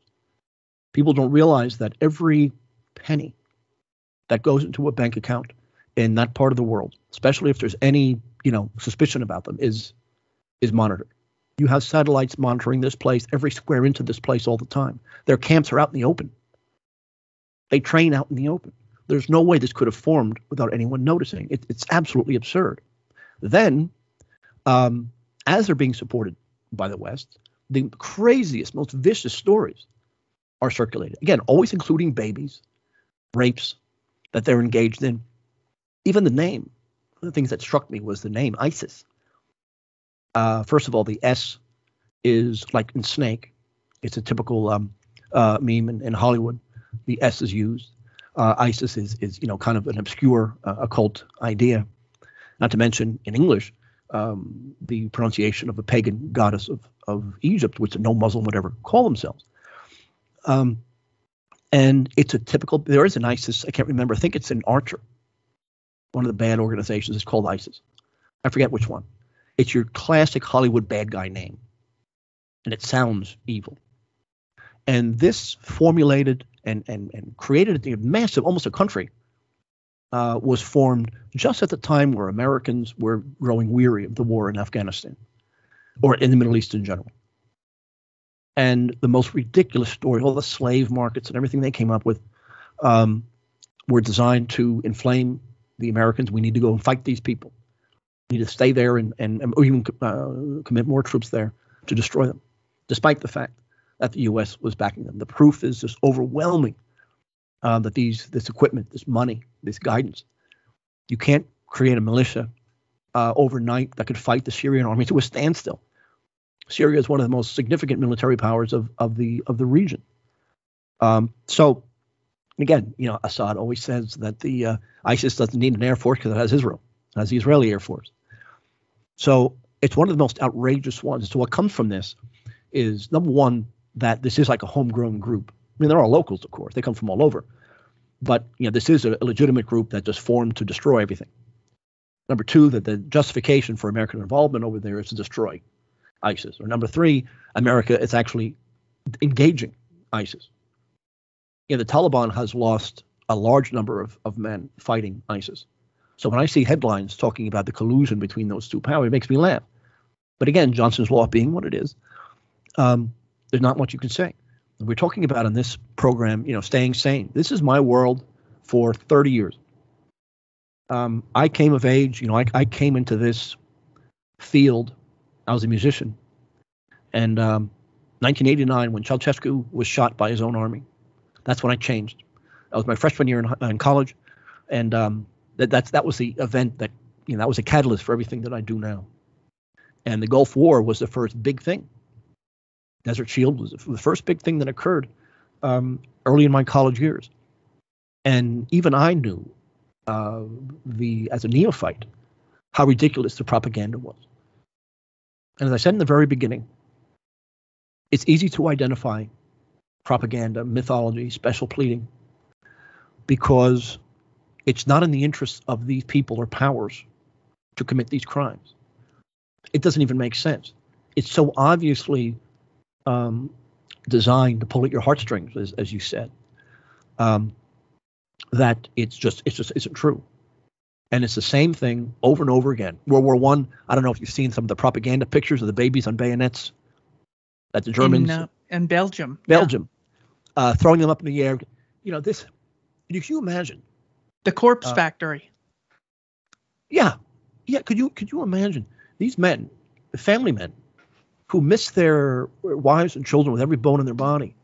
People don't realize that every penny that goes into a bank account in that part of the world, especially if there's any, you know, suspicion about them, is is monitored. You have satellites monitoring this place, every square inch of this place all the time. Their camps are out in the open. They train out in the open. There's no way this could have formed without anyone noticing. It, it's absolutely absurd. Then, um, as they're being supported by the West, the craziest, most vicious stories are circulated. Again, always including babies, rapes, that they're engaged in. Even the name, one of the things that struck me was the name ISIS. Uh, first of all, the S is like in Snake. It's a typical um, uh, meme in, in, Hollywood. The S is used. Uh, ISIS is, is, you know, kind of an obscure uh, occult idea. Not to mention in English, um, the pronunciation of a pagan goddess of, of Egypt, which no Muslim would ever call themselves. Um, and it's a typical, there is an ISIS, I can't remember, I think it's an Archer. One of the bad organizations It's called ISIS. I forget which one. It's your classic Hollywood bad guy name. And it sounds evil. And this formulated and, and, and created a massive, almost a country, uh, was formed just at the time where Americans were growing weary of the war in Afghanistan or in the Middle East in general and the most ridiculous story, all the slave markets and everything they came up with, um, were designed to inflame the Americans. We need to go and fight these people. We need to stay there and, and, and even uh, commit more troops there to destroy them, despite the fact that the U.S. was backing them. The proof is just overwhelming uh, that these this equipment, this money, this guidance, you can't create a militia uh, overnight that could fight the Syrian army to a standstill. Syria is one of the most significant military powers of, of the of the region. Um, so, again, you know, Assad always says that the uh, ISIS doesn't need an air force because it has Israel, it has the Israeli air force. So it's one of the most outrageous ones. So what comes from this is number one that this is like a homegrown group. I mean, there are locals, of course; they come from all over, but you know, this is a, a legitimate group that just formed to destroy everything. Number two, that the justification for American involvement over there is to destroy ISIS. Or number three, America is actually engaging ISIS. You know, the Taliban has lost a large number of, of men fighting ISIS. So when I see headlines talking about the collusion between those two powers, it makes me laugh. But again, Johnson's law being what it is, um, there's not much you can say. We're talking about in this program, you know, staying sane. This is my world for 30 years. Um, I came of age, you know, I, I came into this field I was a musician. And um, 1989, when Ceausescu was shot by his own army, that's when I changed. That was my freshman year in, in college, and um, that that's that was the event that you know that was a catalyst for everything that I do now. And the Gulf War was the first big thing. Desert Shield was the first big thing that occurred um, early in my college years, and even I knew uh, the as a neophyte how ridiculous the propaganda was. And as I said in the very beginning, it's easy to identify propaganda, mythology, special pleading, because it's not in the interests of these people or powers to commit these crimes. It doesn't even make sense. It's so obviously um, designed to pull at your heartstrings, as, as you said, um, that it's just it's just isn't true. And it's the same thing over and over again. World War One. I, I don't know if you've seen some of the propaganda pictures of the babies on bayonets that the Germans in, uh, in Belgium, Belgium, yeah. uh, throwing them up in the air. You know this. Can you imagine the corpse uh, factory? Yeah, yeah. Could you could you imagine these men, the family men, who miss their wives and children with every bone in their body,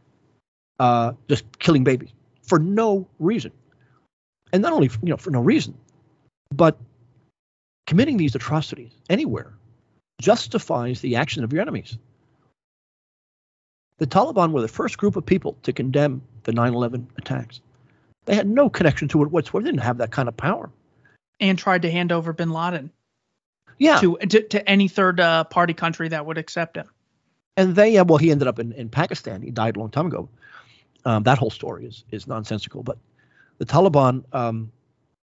uh, just killing babies for no reason, and not only you know for no reason, but committing these atrocities anywhere justifies the action of your enemies. The Taliban were the first group of people to condemn the 9 11 attacks. They had no connection to it whatsoever. They didn't have that kind of power. And tried to hand over bin Laden yeah. to, to, to any third uh, party country that would accept him. And they, uh, well, he ended up in, in Pakistan. He died a long time ago. Um, that whole story is, is nonsensical. But the Taliban um,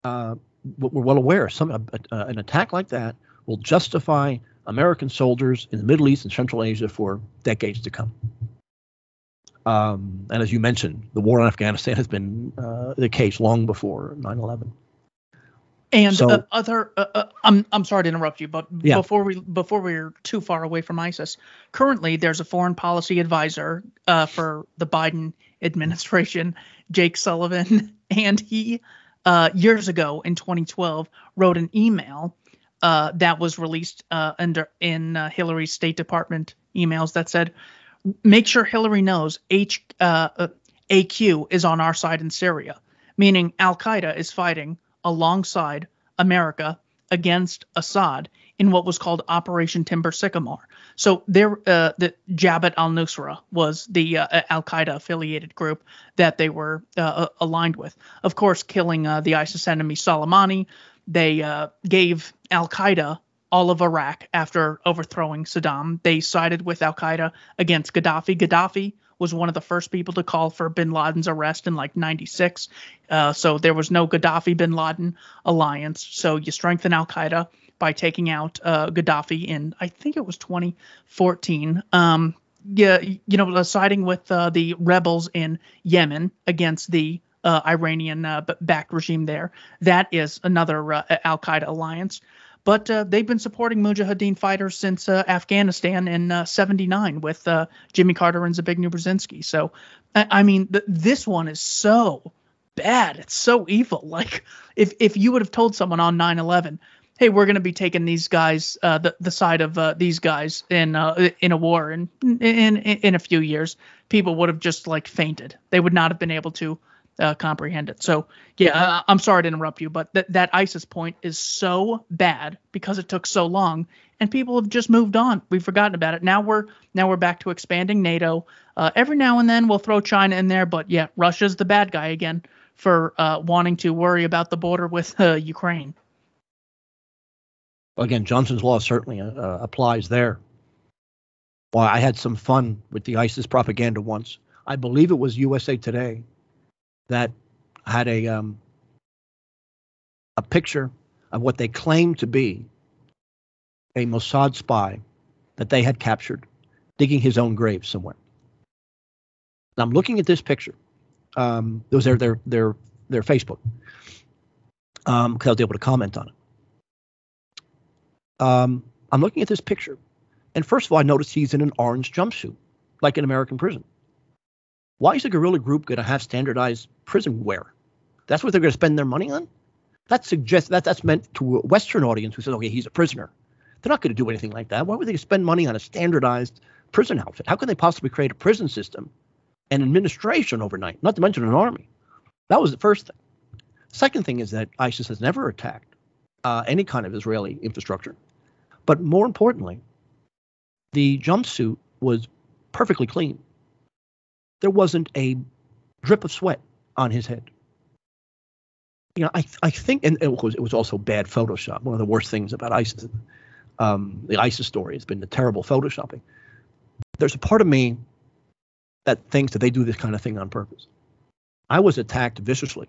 uh, were well aware some uh, an attack like that will justify American soldiers in the Middle East and Central Asia for decades to come. Um, and as you mentioned, the war in Afghanistan has been uh, the case long before 9 11. And so, uh, other, uh, uh, I'm I'm sorry to interrupt you, but yeah. before we before we're too far away from ISIS, currently there's a foreign policy advisor uh, for the Biden administration, Jake Sullivan, [laughs] and he uh, years ago in 2012 wrote an email uh, that was released under in Hillary's State Department emails that said, "Make sure Hillary knows H AQ is on our side in Syria, meaning Al Qaeda is fighting." alongside America against Assad in what was called Operation Timber Sycamore. So there, uh, the Jabhat al-Nusra was the uh, Al Qaeda affiliated group that they were uh, aligned with. Of course, killing uh, the ISIS enemy Soleimani, they uh, gave Al Qaeda all of Iraq after overthrowing Saddam. They sided with Al Qaeda against Gaddafi. Gaddafi was one of the first people to call for bin Laden's arrest in like 96. Uh, so there was no Gaddafi bin Laden alliance. So you strengthen Al Qaeda by taking out uh, Gaddafi in, I think it was 2014. Um, yeah, you know, siding with uh, the rebels in Yemen against the uh, Iranian uh, regime there. That is another uh, Al Qaeda alliance. But uh, they've been supporting Mujahideen fighters since Afghanistan in '79 uh, with Jimmy Carter and Zbigniew Brzezinski. So, I, I mean, th- this one is so bad. It's so evil. [laughs] Like, if if you would have told someone on 9/11, hey, we're going to be taking these guys, uh, the the side of uh, these guys in uh, in a war in, in in a few years, people would have just like fainted. They would not have been able to uh, comprehend it. So yeah, I'm sorry to interrupt you, but that that ISIS point is so bad because it took so long, and people have just moved on. We've forgotten about it. Now we're now we're back to expanding NATO. Uh, every now and then we'll throw China in there, but yeah, Russia's the bad guy again for uh, wanting to worry about the border with uh, Ukraine. Again, Johnson's law certainly uh, uh, applies there. Well, I had some fun with the ISIS propaganda once. I believe it was USA Today that had a um, a picture of what they claimed to be a Mossad spy that they had captured digging his own grave somewhere. I'm looking at this picture. Um, was their their their their Facebook because um, I was able to comment on it. Um, I'm looking at this picture, and first of all, I notice he's in an orange jumpsuit, like an American prison. Why is a guerrilla group going to have standardized prison wear? That's what they're going to spend their money on? That suggests that that's meant to a Western audience who says, okay, he's a prisoner. They're not going to do anything like that. Why would they spend money on a standardized prison outfit? How can they possibly create a prison system and administration overnight, not to mention an army? That was the first thing. Second thing is that ISIS has never attacked uh, any kind of Israeli infrastructure. But more importantly, the jumpsuit was perfectly clean there wasn't a drip of sweat on his head. You know, I I think, and it was it was also bad Photoshop. One of the worst things about ISIS, um, the ISIS story has been the terrible photoshopping. There's a part of me that thinks that they do this kind of thing on purpose. I was attacked viciously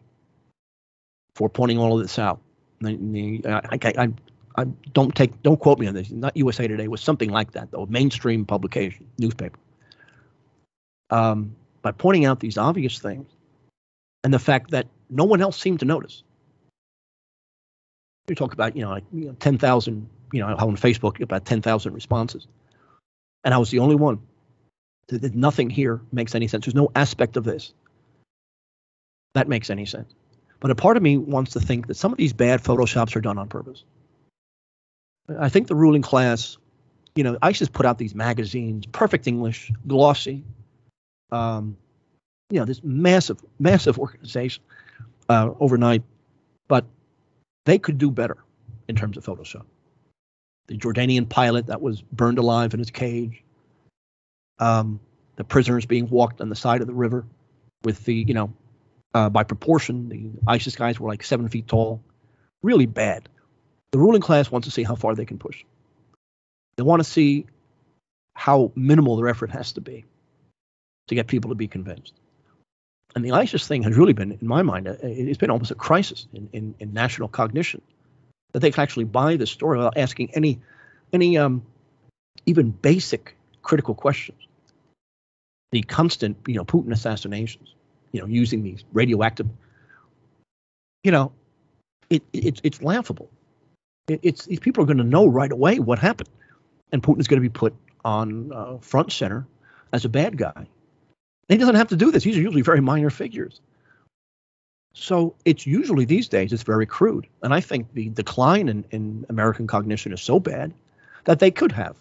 for pointing all of this out. I, I, I, I don't take don't quote me on this. Not USA Today was something like that though, mainstream publication, newspaper. Um, by pointing out these obvious things, and the fact that no one else seemed to notice. We talk about you know like you know, ten thousand you know on Facebook about ten thousand responses, and I was the only one. That nothing here makes any sense. There's no aspect of this that makes any sense. But a part of me wants to think that some of these bad photoshops are done on purpose. I think the ruling class, you know, ISIS put out these magazines, perfect English, glossy, um, you know, this massive, massive organization uh, overnight, but they could do better in terms of Photoshop. The Jordanian pilot that was burned alive in his cage, um, the prisoners being walked on the side of the river with the, you know, uh, by proportion, the ISIS guys were like seven feet tall, really bad. The ruling class wants to see how far they can push. They want to see how minimal their effort has to be to get people to be convinced. And the ISIS thing has really been, in my mind, it's been almost a crisis in, in, in national cognition that they can actually buy this story without asking any, any um, even basic critical questions. The constant, you know, Putin assassinations, you know, using these radioactive, you know, it, it it's laughable. It, it's these people are going to know right away what happened, and Putin's going to be put on uh, front center as a bad guy. he doesn't have to do this. These are usually very minor figures. So it's usually these days it's very crude, and I think the decline in, in American cognition is so bad that they could have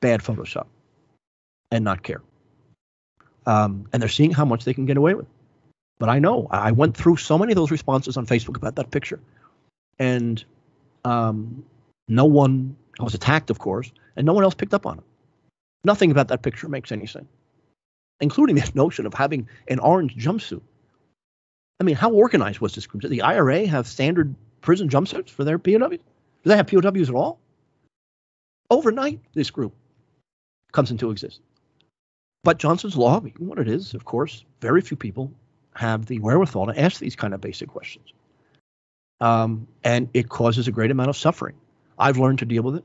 bad Photoshop and not care um, and they're seeing how much they can get away with. But I know I went through so many of those responses on Facebook about that picture, and um, no one I was attacked, of course, and no one else picked up on it. Nothing about that picture makes any sense, including this notion of having an orange jumpsuit. I mean, how organized was this group? Did the IRA have standard prison jumpsuits for their POWs? Do they have POWs at all? Overnight, this group comes into existence. But Johnson's Law, what it is, of course, very few people have the wherewithal to ask these kind of basic questions. Um, and it causes a great amount of suffering. I've learned to deal with it.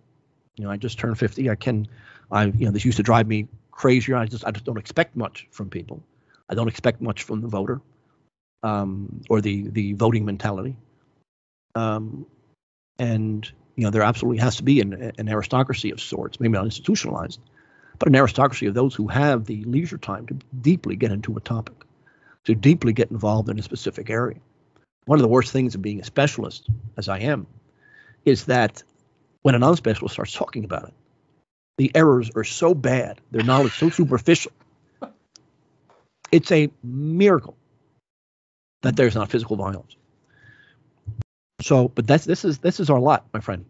You know, I just turned 50. I can, I, you know, this used to drive me crazier. I just, I just don't expect much from people. I don't expect much from the voter um, or the the voting mentality. Um, and you know, there absolutely has to be an, an aristocracy of sorts, maybe not institutionalized, but an aristocracy of those who have the leisure time to deeply get into a topic, to deeply get involved in a specific area. One of the worst things of being a specialist, as I am, is that when a non-specialist starts talking about it, the errors are so bad, their knowledge so superficial. It's a miracle that there's not physical violence. So, but that's this is this is our lot, my friend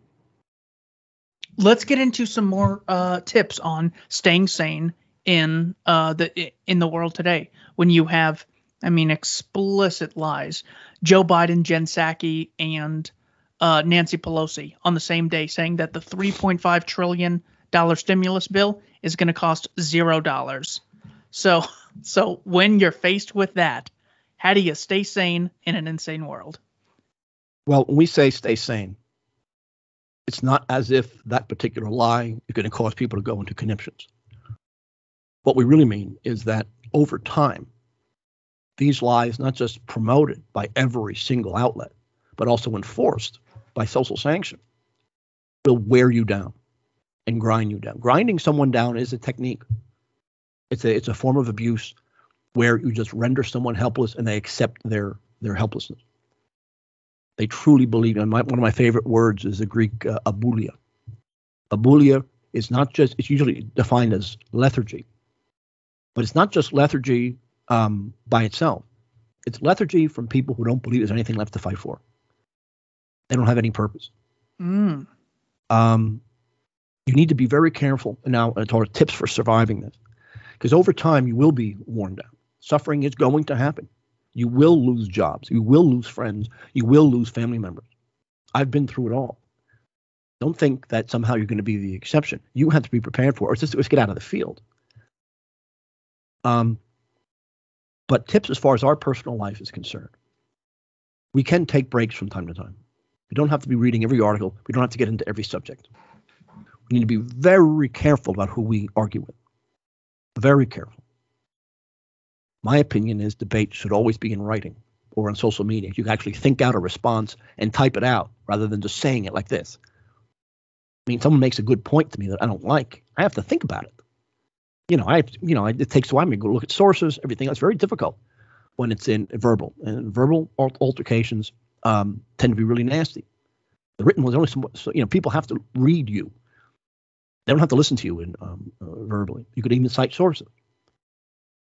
let's get into some more uh, tips on staying sane in uh, the in the world today. When you have, I mean, explicit lies. Joe Biden, Jen Psaki, and uh, Nancy Pelosi on the same day saying that the 3.5 trillion dollar stimulus bill is going to cost zero dollars. So, so when you're faced with that, how do you stay sane in an insane world? Well, when we say stay sane, it's not as if that particular lie is going to cause people to go into conniptions. What we really mean is that over time, these lies not just promoted by every single outlet, but also enforced by social sanction, will wear you down and grind you down. Grinding someone down is a technique. It's a it's a form of abuse where you just render someone helpless and they accept their their helplessness. They truly believe. And my, one of my favorite words is the Greek uh, abulia. Abulia is not just, it's usually defined as lethargy, but it's not just lethargy um, by itself. It's lethargy from people who don't believe there's anything left to fight for. They don't have any purpose. Mm. Um, you need to be very careful. Now, uh, tips for surviving this, because over time you will be worn down. Suffering is going to happen. You will lose jobs. You will lose friends. You will lose family members. I've been through it all. Don't think that somehow you're going to be the exception. You have to be prepared for it. Or just, just get out of the field. Um, but tips as far as our personal life is concerned, we can take breaks from time to time. We don't have to be reading every article. We don't have to get into every subject. We need to be very careful about who we argue with. Very careful. My opinion is debate should always be in writing or on social media. You can actually think out a response and type it out rather than just saying it like this. I mean, someone makes a good point to me that I don't like. I have to think about it. You know, I you know it takes a while. I go look at sources, everything. It's very difficult when it's in verbal and verbal altercations um, tend to be really nasty. The written ones only, so, you know, people have to read you. They don't have to listen to you in um, uh, verbally. You could even cite sources.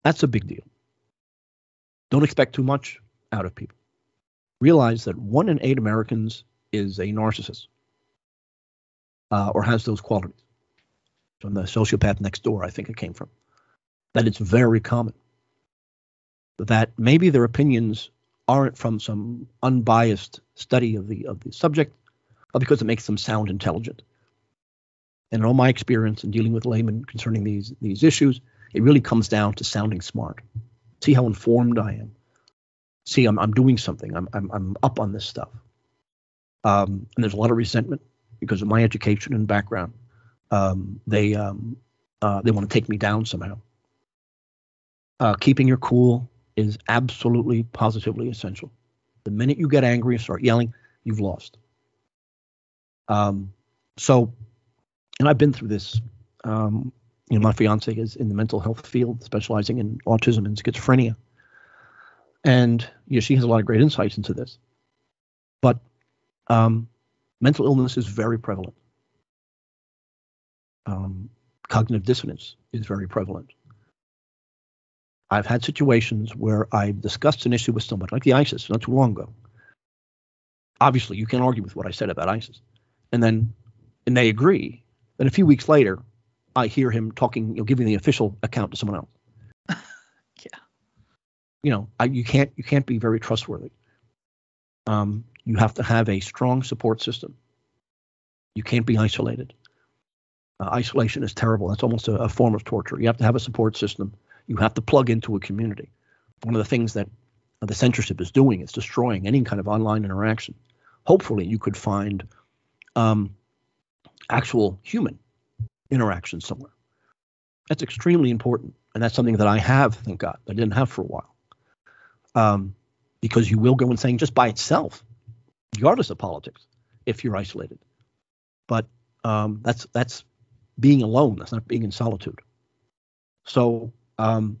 That's a big deal. Don't expect too much out of people. Realize that one in eight Americans is a narcissist uh, or has those qualities. From the sociopath next door, I think it came from. That it's very common. That maybe their opinions aren't from some unbiased study of the of the subject, but because it makes them sound intelligent. And in all my experience in dealing with laymen concerning these these issues, it really comes down to sounding smart. See how informed I am. See, I'm I'm doing something. I'm I'm I'm up on this stuff. Um, and there's a lot of resentment because of my education and background. Um, they um, uh, they want to take me down somehow. Uh, keeping your cool is absolutely positively essential. The minute you get angry and start yelling, you've lost. Um, so, and I've been through this. Um, you know, my fiance is in the mental health field, specializing in autism and schizophrenia, and you know, she has a lot of great insights into this. But um, mental illness is very prevalent. Um, cognitive dissonance is very prevalent. I've had situations where I've discussed an issue with somebody, like the ISIS, not too long ago. Obviously, you can't argue with what I said about ISIS. And then, and they agree. Then a few weeks later, I hear him talking, you know, giving the official account to someone else. [laughs] yeah. You know, I, you can't you can't be very trustworthy. Um, you have to have a strong support system. You can't be isolated. Uh, isolation is terrible. That's almost a, a form of torture. You have to have a support system you have to plug into a community. One of the things that the censorship is doing is destroying any kind of online interaction. Hopefully, you could find um, actual human interaction somewhere. That's extremely important, and that's something that I have, thank God, I didn't have for a while. Um, because you will go insane just by itself, regardless of politics, if you're isolated. But um, that's that's being alone. That's not being in solitude. So um,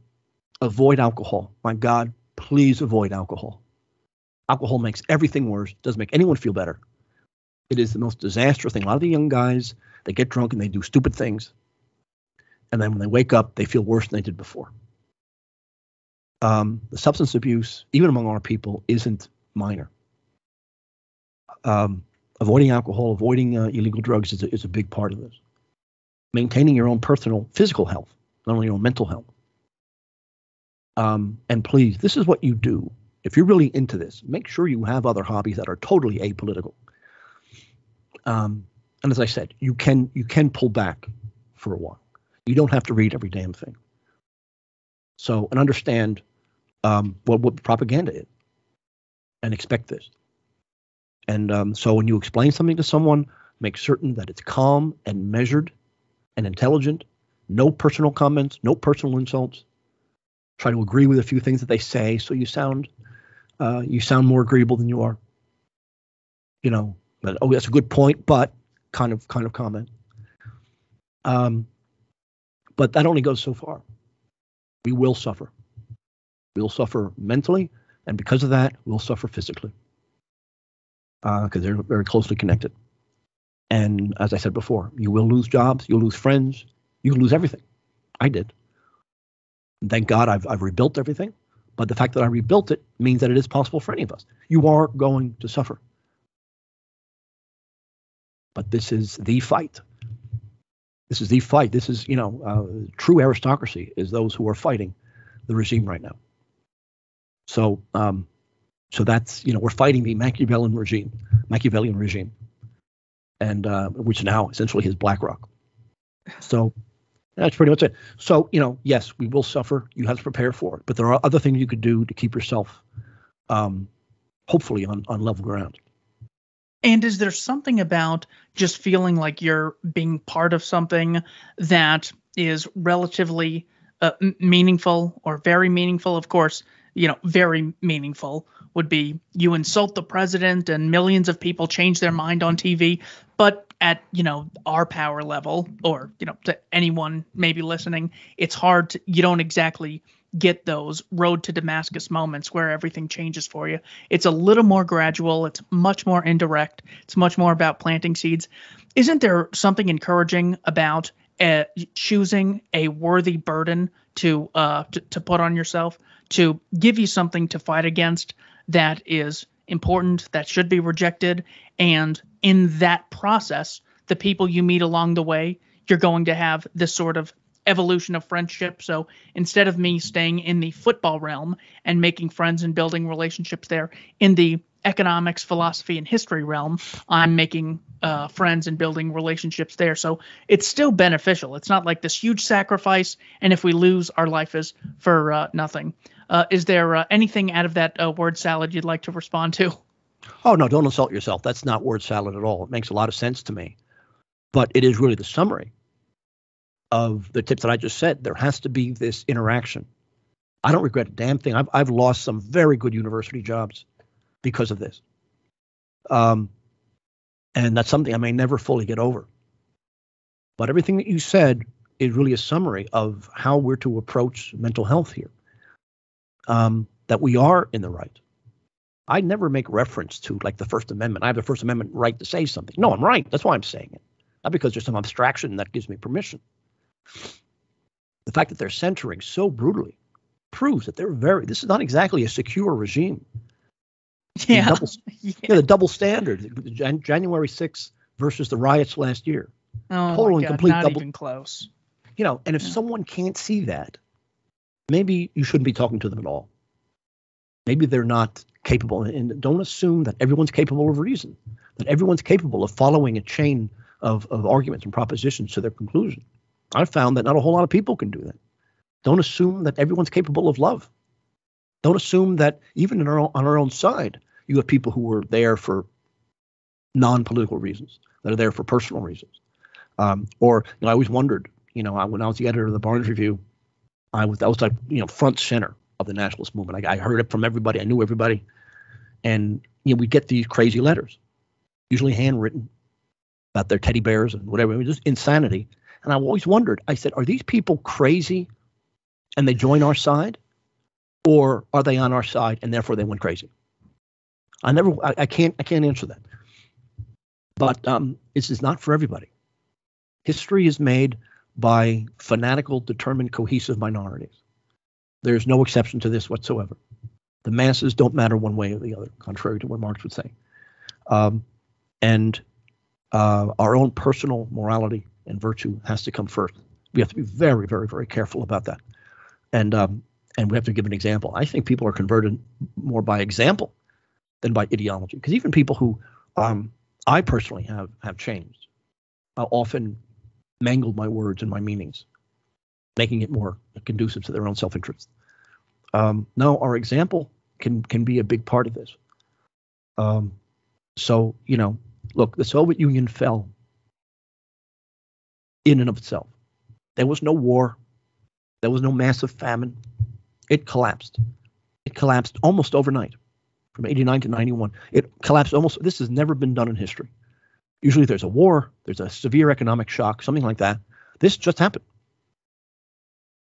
avoid alcohol. My God, please avoid alcohol. Alcohol makes everything worse, doesn't make anyone feel better. It is the most disastrous thing. A lot of the young guys, they get drunk and they do stupid things. And then when they wake up, they feel worse than they did before. Um, the substance abuse, even among our people, isn't minor. Um, avoiding alcohol, avoiding uh, illegal drugs is a, is a big part of this. Maintaining your own personal physical health, not only your own mental health. Um, and please, this is what you do. If you're really into this, make sure you have other hobbies that are totally apolitical. Um, and as I said, you can you can pull back for a while. You don't have to read every damn thing. So and understand um, what what propaganda is, and expect this. And um, so when you explain something to someone, make certain that it's calm and measured and intelligent. No personal comments, no personal insults try to agree with a few things that they say, so you sound uh, you sound more agreeable than you are. You know, but oh, that's a good point, but kind of kind of comment. Um, but that only goes so far. We will suffer. We'll suffer mentally, and because of that, we'll suffer physically because uh, they're very closely connected. And as I said before, you will lose jobs, you'll lose friends, you will lose everything. I did. Thank God I've, I've rebuilt everything. But the fact that I rebuilt it means that it is possible for any of us. You are going to suffer. But this is the fight. This is the fight. This is, you know, uh, true aristocracy is those who are fighting the regime right now. So, um, so that's, you know, we're fighting the Machiavellian regime, Machiavellian regime, and uh, which now essentially is BlackRock. So, That's pretty much it. So, you know, yes, we will suffer. You have to prepare for it, but there are other things you could do to keep yourself, um, hopefully, on, on level ground. And is there something about just feeling like you're being part of something that is relatively uh, meaningful or very meaningful? Of course, you know, very meaningful would be you insult the president and millions of people change their mind on TV. But at, you know, our power level or, you know, to anyone maybe listening, it's hard to, you don't exactly get those road to Damascus moments where everything changes for you. It's a little more gradual, it's much more indirect, it's much more about planting seeds. Isn't there something encouraging about uh, choosing a worthy burden to, uh, to to put on yourself to give you something to fight against that is important, that should be rejected. And in that process, the people you meet along the way, you're going to have this sort of evolution of friendship. So instead of me staying in the football realm and making friends and building relationships there, in the economics, philosophy, and history realm, I'm making uh, friends and building relationships there. So it's still beneficial. It's not like this huge sacrifice, and if we lose, our life is for uh, nothing. Uh, is there uh, anything out of that uh, word salad you'd like to respond to? Oh, no, don't insult yourself. That's not word salad at all. It makes a lot of sense to me. But it is really the summary of the tips that I just said. There has to be this interaction. I don't regret a damn thing. I've, I've lost some very good university jobs because of this. Um, and that's something I may never fully get over. But everything that you said is really a summary of how we're to approach mental health here um, that we are in the right. I never make reference to like the First Amendment. I have the First Amendment right to say something. No, I'm right. That's why I'm saying it. Not because there's some abstraction that gives me permission. The fact that they're censoring so brutally proves that they're very. This is not exactly a secure regime. Yeah, the double, [laughs] yeah. yeah the double standard. Jan- January 6th versus the riots last year. Oh Total and complete not double, even close. You know, and if yeah. someone can't see that, maybe you shouldn't be talking to them at all. Maybe they're not capable. And don't assume that everyone's capable of reason, that everyone's capable of following a chain of, of arguments and propositions to their conclusion. I've found that not a whole lot of people can do that. Don't assume that everyone's capable of love. Don't assume that even our, on our own side, you have people who are there for non-political reasons, that are there for personal reasons. Um, or you know, I always wondered, you know, when I was the editor of the Barnes Review, I was I was like you know front center of the nationalist movement. I, I heard it from everybody. I knew everybody, and you know we get these crazy letters, usually handwritten, about their teddy bears and whatever. It was just insanity. And I've always wondered. I said, are these people crazy, and they join our side, or are they on our side and therefore they went crazy? I never. I, I can't. I can't answer that. But um, this is not for everybody. History is made by fanatical, determined, cohesive minorities. There's no exception to this whatsoever. The masses don't matter one way or the other, contrary to what Marx would say. Um, and uh, our own personal morality and virtue has to come first. We have to be very, very, very careful about that. And um, and we have to give an example. I think people are converted more by example than by ideology. Because even people who um, I personally have have changed, often mangled my words and my meanings, making it more conducive to their own self-interest. Um, no, our example can can be a big part of this. Um, so you know, look, the Soviet Union fell in and of itself. There was no war. There was no massive famine. It collapsed. It collapsed almost overnight, from 89 to 91. It collapsed almost. This has never been done in history. Usually there's a war, there's a severe economic shock, something like that. This just happened.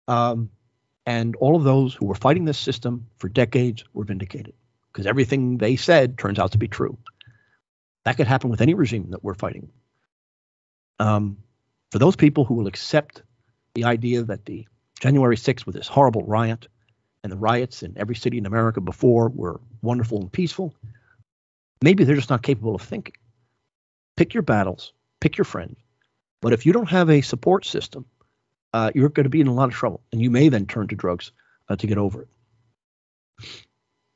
Um, and all of those who were fighting this system for decades were vindicated because everything they said turns out to be true. That could happen with any regime that we're fighting. Um, for those people who will accept the idea that the January 6th was this horrible riot and the riots in every city in America before were wonderful and peaceful, maybe they're just not capable of thinking pick your battles, pick your friends. But if you don't have a support system, uh, you're going to be in a lot of trouble, and you may then turn to drugs uh, to get over it.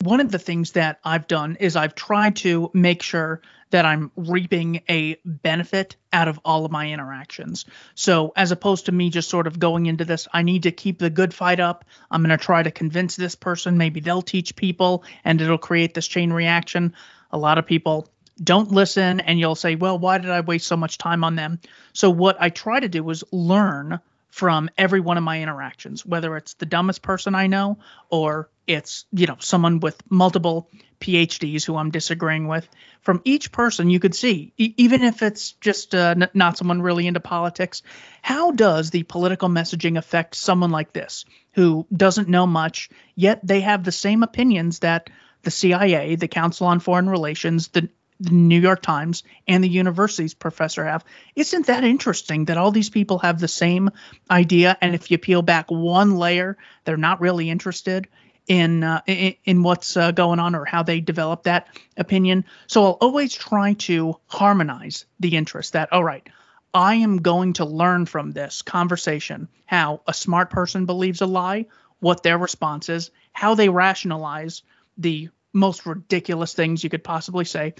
one of the things that I've done is I've tried to make sure that I'm reaping a benefit out of all of my interactions. So, as opposed to me just sort of going into this, I need to keep the good fight up. I'm going to try to convince this person. Maybe they'll teach people and it'll create this chain reaction. A lot of people don't listen and you'll say, well, why did I waste so much time on them? So, what I try to do is learn from every one of my interactions, whether it's the dumbest person I know or it's, you know, someone with multiple PhDs who I'm disagreeing with. From each person, you could see, e- even if it's just uh, n- not someone really into politics, how does the political messaging affect someone like this who doesn't know much, yet they have the same opinions that the CIA, the Council on Foreign Relations, the the New York Times and the university's professor have. Isn't that interesting that all these people have the same idea? And if you peel back one layer, they're not really interested in uh, in, in, what's uh, going on or how they develop that opinion. So I'll always try to harmonize the interest. That all right. I am going to learn from this conversation how a smart person believes a lie, what their response is, how they rationalize the most ridiculous things you could possibly say,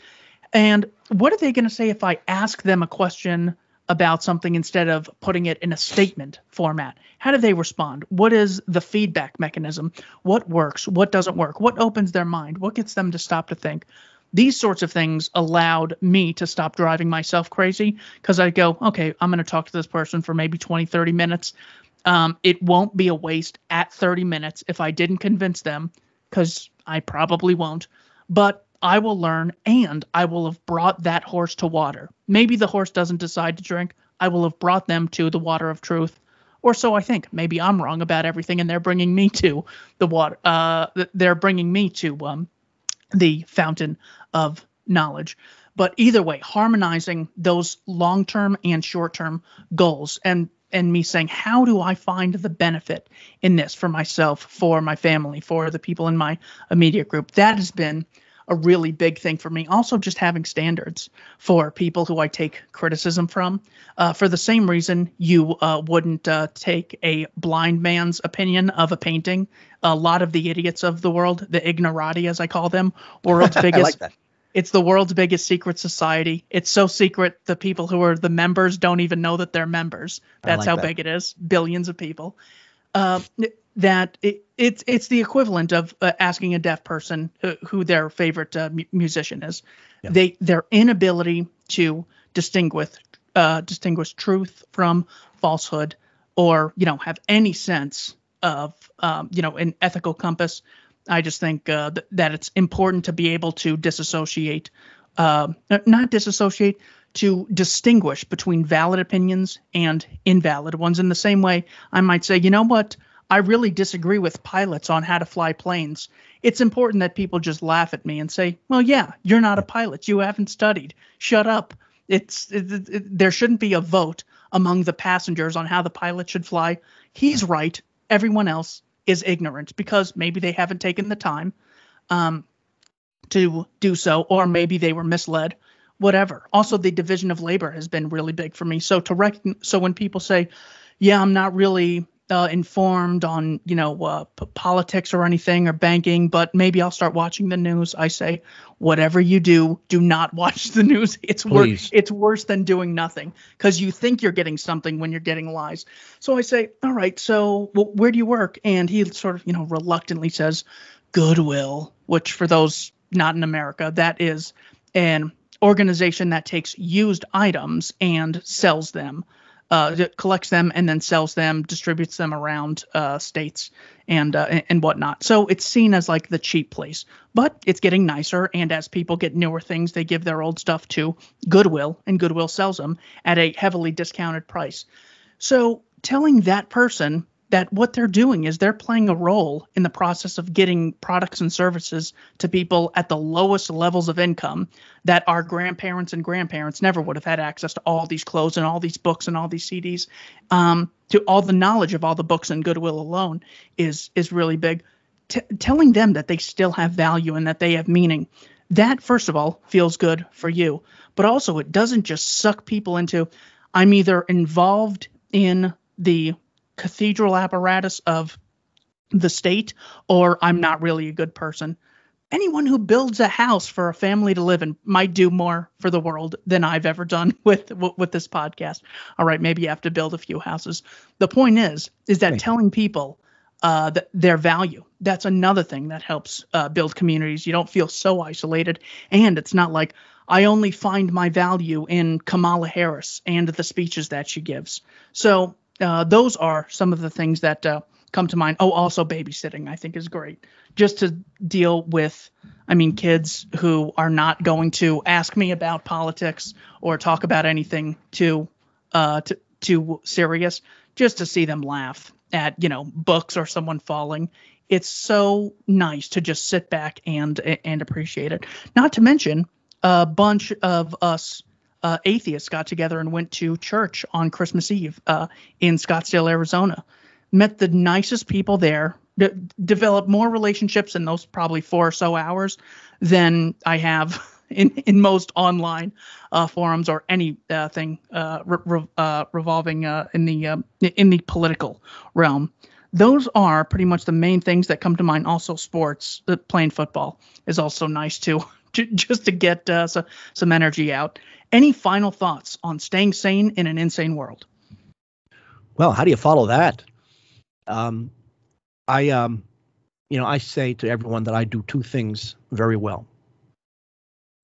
and what are they going to say if I ask them a question about something instead of putting it in a statement format? How do they respond? What is the feedback mechanism? What works? What doesn't work? What opens their mind? What gets them to stop to think? These sorts of things allowed me to stop driving myself crazy because I go, okay, I'm going to talk to this person for maybe 20, 30 minutes. Um, it won't be a waste at 30 minutes if I didn't convince them because I probably won't. But I will learn and I will have brought that horse to water. Maybe the horse doesn't decide to drink. I will have brought them to the water of truth. Or so I think. Maybe I'm wrong about everything and they're bringing me to the water. Uh, they're bringing me to um, the fountain of knowledge. But either way, harmonizing those long term and short term goals and and me saying, how do I find the benefit in this for myself, for my family, for the people in my immediate group? That has been a really big thing for me. Also, just having standards for people who I take criticism from. Uh, for the same reason, you uh, wouldn't uh, take a blind man's opinion of a painting. A lot of the idiots of the world, the ignorati as I call them, world's [laughs] biggest. like it's the world's biggest secret society. It's so secret the people who are the members don't even know that they're members. That's like how that. big it is. Billions of people. Uh, that it, it's it's the equivalent of uh, asking a deaf person who, who their favorite uh, musician is. Yeah. They their inability to distinguish uh, distinguish truth from falsehood, or you know have any sense of um, you know an ethical compass. I just think uh, th- that it's important to be able to disassociate, uh, not disassociate, to distinguish between valid opinions and invalid ones. In the same way, I might say, you know what I really disagree with pilots on how to fly planes. It's important that people just laugh at me and say, "Well, yeah, you're not a pilot. You haven't studied. Shut up." It's it, it, there shouldn't be a vote among the passengers on how the pilot should fly. He's right. Everyone else is ignorant because maybe they haven't taken the time um, to do so, or maybe they were misled. Whatever. Also, the division of labor has been really big for me. So to rec- so when people say, "Yeah, I'm not really uh, informed on you know uh, p- politics or anything or banking, but maybe I'll start watching the news. I say, whatever you do, do not [laughs] watch the news. It's worse. It's worse than doing nothing because you think you're getting something when you're getting lies. So I say, all right, so well, where do you work? And he sort of you know reluctantly says, Goodwill, which for those not in America, that is an organization that takes used items and sells them uh, collects them and then sells them, distributes them around uh, states and uh, and whatnot. So it's seen as like the cheap place, but it's getting nicer. And as people get newer things, they give their old stuff to Goodwill, and Goodwill sells them at a heavily discounted price. So telling that person that what they're doing is they're playing a role in the process of getting products and services to people at the lowest levels of income that our grandparents and grandparents never would have had access to all these clothes and all these books and all these CDs. Um, to all the knowledge of all the books and Goodwill alone is is really big. T- telling them that they still have value and that they have meaning. That first of all feels good for you, but also it doesn't just suck people into. I'm either involved in the cathedral apparatus of the state or I'm not really a good person. anyone who builds a house for a family to live in might do more for the world than I've ever done [laughs] with with this podcast. All right, maybe you have to build a few houses. The point is, is that right. telling people uh, th- their value. That's another thing that helps uh, build communities. You don't feel so isolated, and it's not like I only find my value in Kamala Harris and the speeches that she gives. So uh, those are some of the things that uh, come to mind. Oh, also babysitting, I think is great. Just to deal with, I mean, kids who are not going to ask me about politics or talk about anything too, uh, too, too serious. Just to see them laugh at, you know, books or someone falling. It's so nice to just sit back and and appreciate it. Not to mention, a bunch of us uh, atheists got together and went to church on Christmas Eve uh, in Scottsdale, Arizona met the nicest people there, de- developed more relationships in those probably four or so hours than I have [laughs] in, in most online uh, forums or anything uh, re- re- uh, revolving uh, in the uh, in the political realm. Those are pretty much the main things that come to mind. Also, sports, uh, playing football is also nice too, [laughs] [laughs] just to get some some energy out. Any final thoughts on staying sane in an insane world? Well, how do you follow that? Um, I, um, you know, I say to everyone that I do two things very well.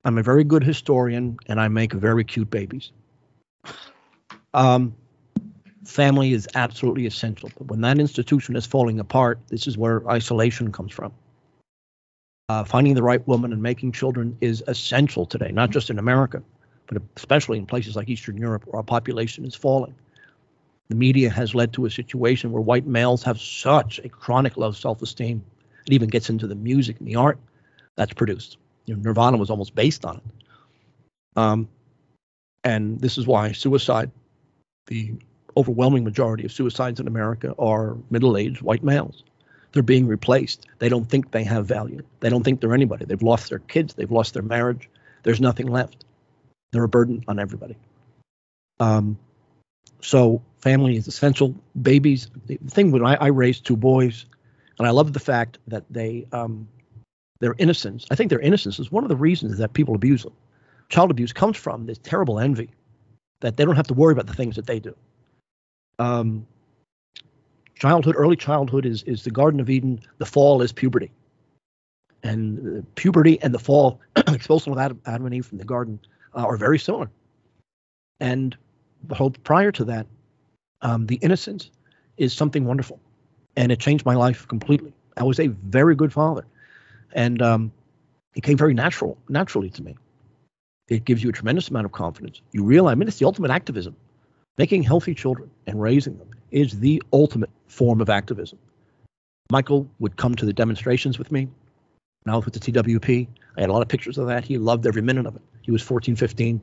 I'm a very good historian, and I make very cute babies. Um, family is absolutely essential, but when that institution is falling apart, this is where isolation comes from. Uh, finding the right woman and making children is essential today, not just in America, but especially in places like Eastern Europe where our population is falling the media has led to a situation where white males have such a chronic low self-esteem. It even gets into the music and the art that's produced. You know, Nirvana was almost based on it. Um, and this is why suicide, the overwhelming majority of suicides in America are middle-aged white males. They're being replaced. They don't think they have value. They don't think they're anybody. They've lost their kids. They've lost their marriage. There's nothing left. They're a burden on everybody. Um, so family is essential. Babies, the thing when I, I raised two boys, and I love the fact that they um, their innocence. I think their innocence is one of the reasons that people abuse them. Child abuse comes from this terrible envy that they don't have to worry about the things that they do. Um, childhood, early childhood is is the Garden of Eden. The fall is puberty, and puberty and the fall, [clears throat] expulsion of Adam, Adam and Eve from the garden, uh, are very similar. And the hope prior to that, um, the innocence is something wonderful, and it changed my life completely. I was a very good father, and um, it came very natural, naturally to me. It gives you a tremendous amount of confidence. You realize, I mean, it's the ultimate activism. Making healthy children and raising them is the ultimate form of activism. Michael would come to the demonstrations with me. When I was with the TWP, I had a lot of pictures of that. He loved every minute of it. He was 14, 15.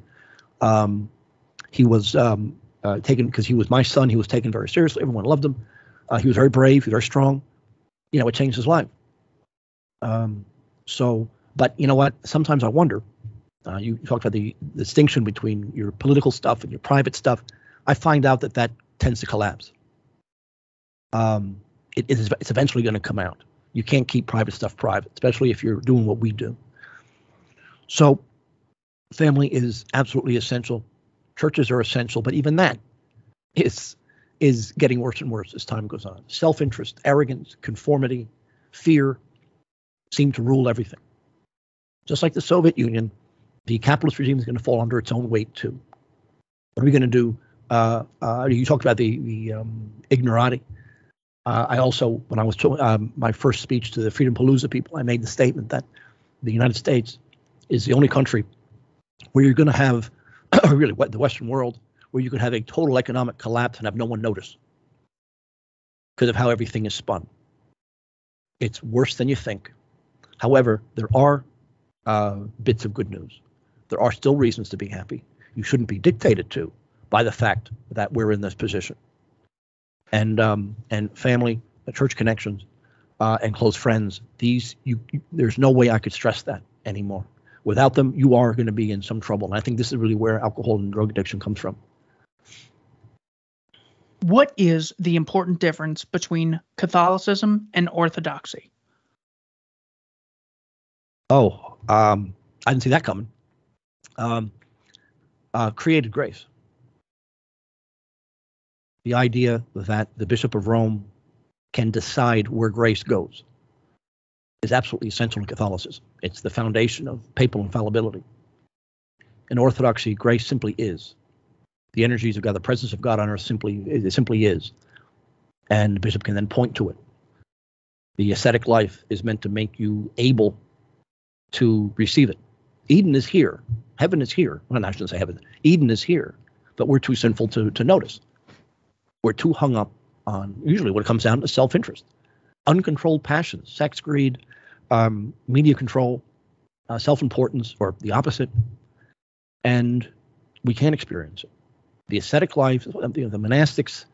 Um, he was um, uh, taken because he was my son. He was taken very seriously. Everyone loved him. Uh, he was very brave. He was very strong. You know, it changed his life. Um, so, but you know what? Sometimes I wonder. Uh, you talked about the, the distinction between your political stuff and your private stuff. I find out that that tends to collapse. Um, it is it's eventually going to come out. You can't keep private stuff private, especially if you're doing what we do. So, family is absolutely essential churches are essential, but even that is is getting worse and worse as time goes on. Self-interest, arrogance, conformity, fear seem to rule everything. Just like the Soviet Union, the capitalist regime is going to fall under its own weight too. What are we going to do? Uh, uh, you talked about the the um, ignorati. Uh, I also, when I was to, um, my first speech to the Freedom Palooza people, I made the statement that the United States is the only country where you're going to have [clears throat] really what the Western world, where you could have a total economic collapse and have no one notice because of how everything is spun. It's worse than you think. However, there are uh, bits of good news. There are still reasons to be happy. You shouldn't be dictated to by the fact that we're in this position. And um, and family, uh, church connections, uh, and close friends. These you, you, there's no way I could stress that anymore. Without them, you are going to be in some trouble. And I think this is really where alcohol and drug addiction comes from. What is the important difference between Catholicism and Orthodoxy? Oh, um, I didn't see that coming. Um, uh, created grace. The idea that the Bishop of Rome can decide where grace goes is absolutely essential in Catholicism. It's the foundation of papal infallibility. In Orthodoxy, grace simply is. The energies of God, the presence of God on earth simply it simply is. And the bishop can then point to it. The ascetic life is meant to make you able to receive it. Eden is here. Heaven is here. Well, I shouldn't say heaven. Eden is here, but we're too sinful to, to notice. We're too hung up on usually what it comes down to self interest, uncontrolled passions, sex, greed, um, media control, uh, self importance, or the opposite. And we can't experience it. The ascetic life, the, the monastics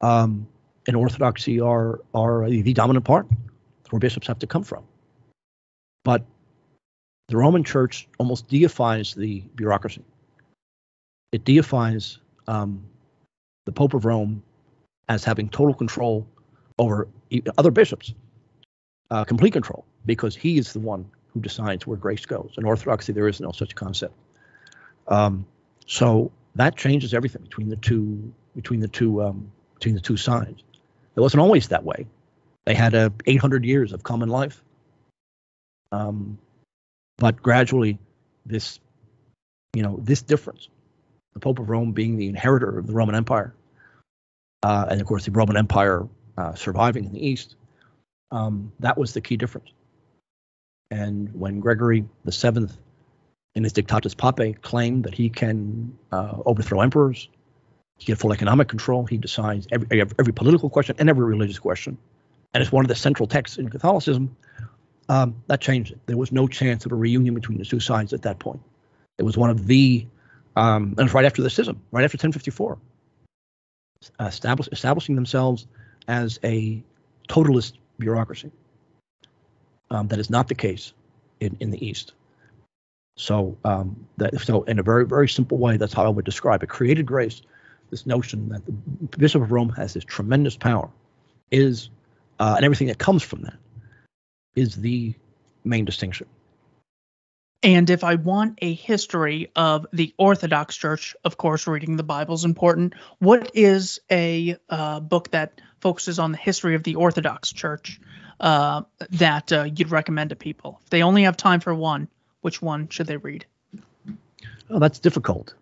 um, in Orthodoxy are, are the dominant part where bishops have to come from. But the Roman Church almost deifies the bureaucracy. It deifies um, the Pope of Rome as having total control over other bishops, uh, complete control, because he is the one who decides where grace goes. In Orthodoxy, there is no such concept. Um, so that changes everything between the two between the two um, between the two sides. It wasn't always that way. They had a 800 years of common life. Um, but gradually, this, you know, this difference, the Pope of Rome being the inheritor of the Roman Empire, uh, and of course the Roman Empire uh, surviving in the East, um, that was the key difference. And when Gregory the Seventh, in his Dictatus Papae, claimed that he can uh, overthrow emperors, he get full economic control, he decides every, every political question and every religious question, and it's one of the central texts in Catholicism um, that changed it. There was no chance of a reunion between the two sides at that point. It was one of the, um, and it's right after the schism, right after 1054, establish, establishing themselves as a totalist bureaucracy. Um, that is not the case in, in the East. So, um, that, so in a very, very simple way, that's how I would describe it. Created grace, this notion that the Bishop of Rome has this tremendous power, is, uh, and everything that comes from that is the main distinction. And if I want a history of the Orthodox Church, of course, reading the Bible is important. What is a uh, book that focuses on the history of the Orthodox Church uh, that uh, you'd recommend to people? If they only have time for one, which one should they read? Oh, that's difficult.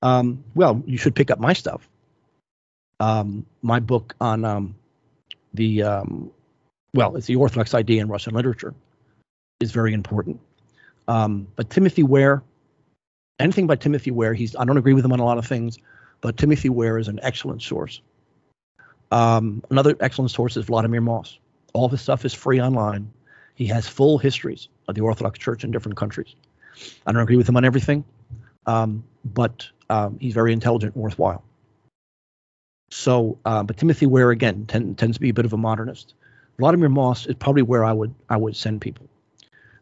Um, well, you should pick up my stuff. Um, my book on um, the um, well, it's the Orthodox idea in Russian literature is very important. Um, but Timothy Ware, anything by Timothy Ware, he's I don't agree with him on a lot of things, but Timothy Ware is an excellent source. Um, another excellent source is Vladimir Moss. All of his stuff is free online. He has full histories of the Orthodox Church in different countries. I don't agree with him on everything, um, but um, he's very intelligent worthwhile. So, uh, but Timothy Ware again tend, tends to be a bit of a modernist. Vladimir Moss is probably where I would I would send people.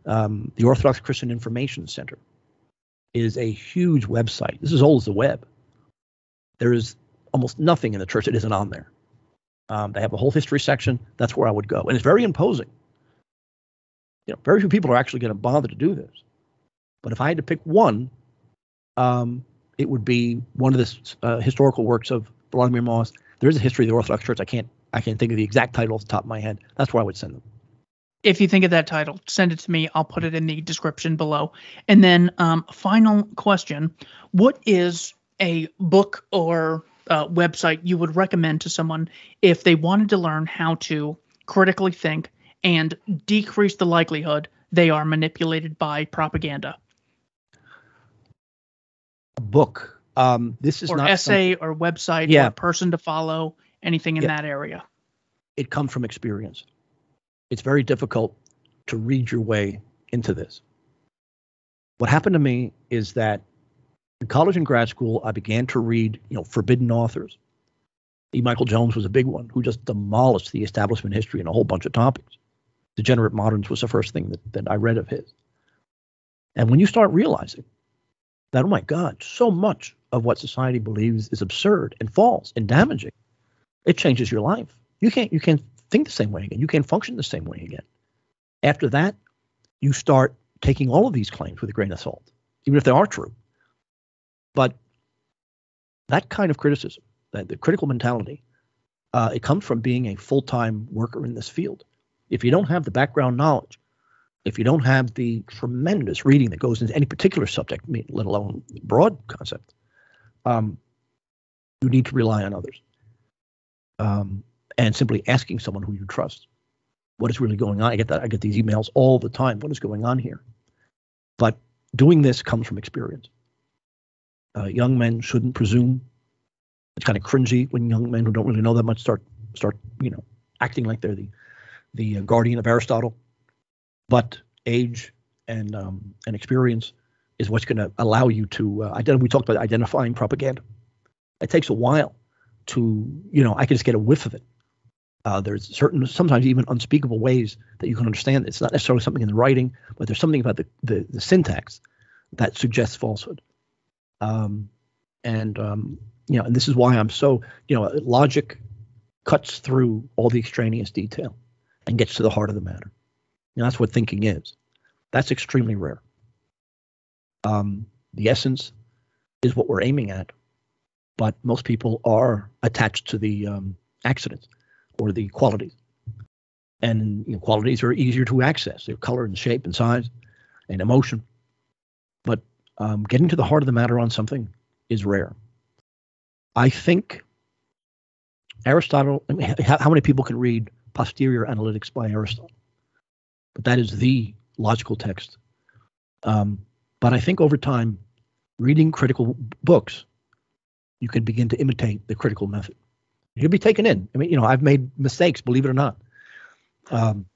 Um, the Orthodox Christian Information Center is a huge website. This is old as the web. There is almost nothing in the church that isn't on there. Um, they have a whole history section. That's where I would go, and it's very imposing. You know, very few people are actually going to bother to do this. But if I had to pick one, um, it would be one of the uh, historical works of Vladimir Moss. There is a history of the Orthodox Church. I can't I can't think of the exact title off the top of my head. That's where I would send them. If you think of that title, send it to me. I'll put it in the description below. And then, um, final question: What is a book or uh, website you would recommend to someone if they wanted to learn how to critically think and decrease the likelihood they are manipulated by propaganda? A book. Um, this is or not essay some... or website yeah. or person to follow anything in yeah. that area? It comes from experience. It's very difficult to read your way into this. What happened to me is that in college and grad school, I began to read, you know, forbidden authors. E. Michael Jones was a big one who just demolished the establishment history and a whole bunch of topics. Degenerate Moderns was the first thing that, that I read of his. And when you start realizing that, oh my God, so much of what society believes is absurd and false and damaging, it changes your life. You can't you can't think the same way again. You can't function the same way again. After that, you start taking all of these claims with a grain of salt, even if they are true. But that kind of criticism, that the critical mentality, uh, it comes from being a full-time worker in this field. If you don't have the background knowledge, if you don't have the tremendous reading that goes into any particular subject, let alone broad concept, um, you need to rely on others. Um, and simply asking someone who you trust what is really going on. I get that. I get these emails all the time. What is going on here? But doing this comes from experience. Uh, young men shouldn't presume. It's kind of cringy when young men who don't really know that much start start you know acting like they're the the uh, guardian of Aristotle. But age and um, and experience is what's going to allow you to uh, identify. We talked about identifying propaganda. It takes a while to you know I can just get a whiff of it uh, there's certain, sometimes even unspeakable ways that you can understand. It's not necessarily something in the writing, but there's something about the, the, the syntax that suggests falsehood. Um, and um, you know, and this is why I'm so, you know, logic cuts through all the extraneous detail and gets to the heart of the matter. And that's what thinking is. That's extremely rare. Um, the essence is what we're aiming at, but most people are attached to the um, accidents or the qualities. And you know, qualities are easier to access. Their color and shape and size and emotion. But um, getting to the heart of the matter on something is rare. I think Aristotle, I mean, how many people can read Posterior Analytics by Aristotle? But that is the logical text. Um, but I think over time, reading critical books, you can begin to imitate the critical method. He'll be taken in. I mean, you know, I've made mistakes, believe it or not. Um,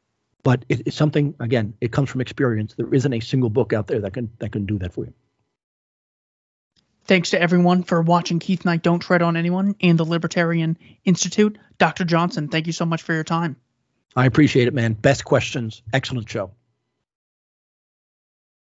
but it, it's something again. It comes from experience. There isn't a single book out there that can that can do that for you. Thanks to everyone for watching Keith Knight Don't Tread on Anyone and the Libertarian Institute. Dr. Johnson, thank you so much for your time. I appreciate it, man. Best questions. Excellent show.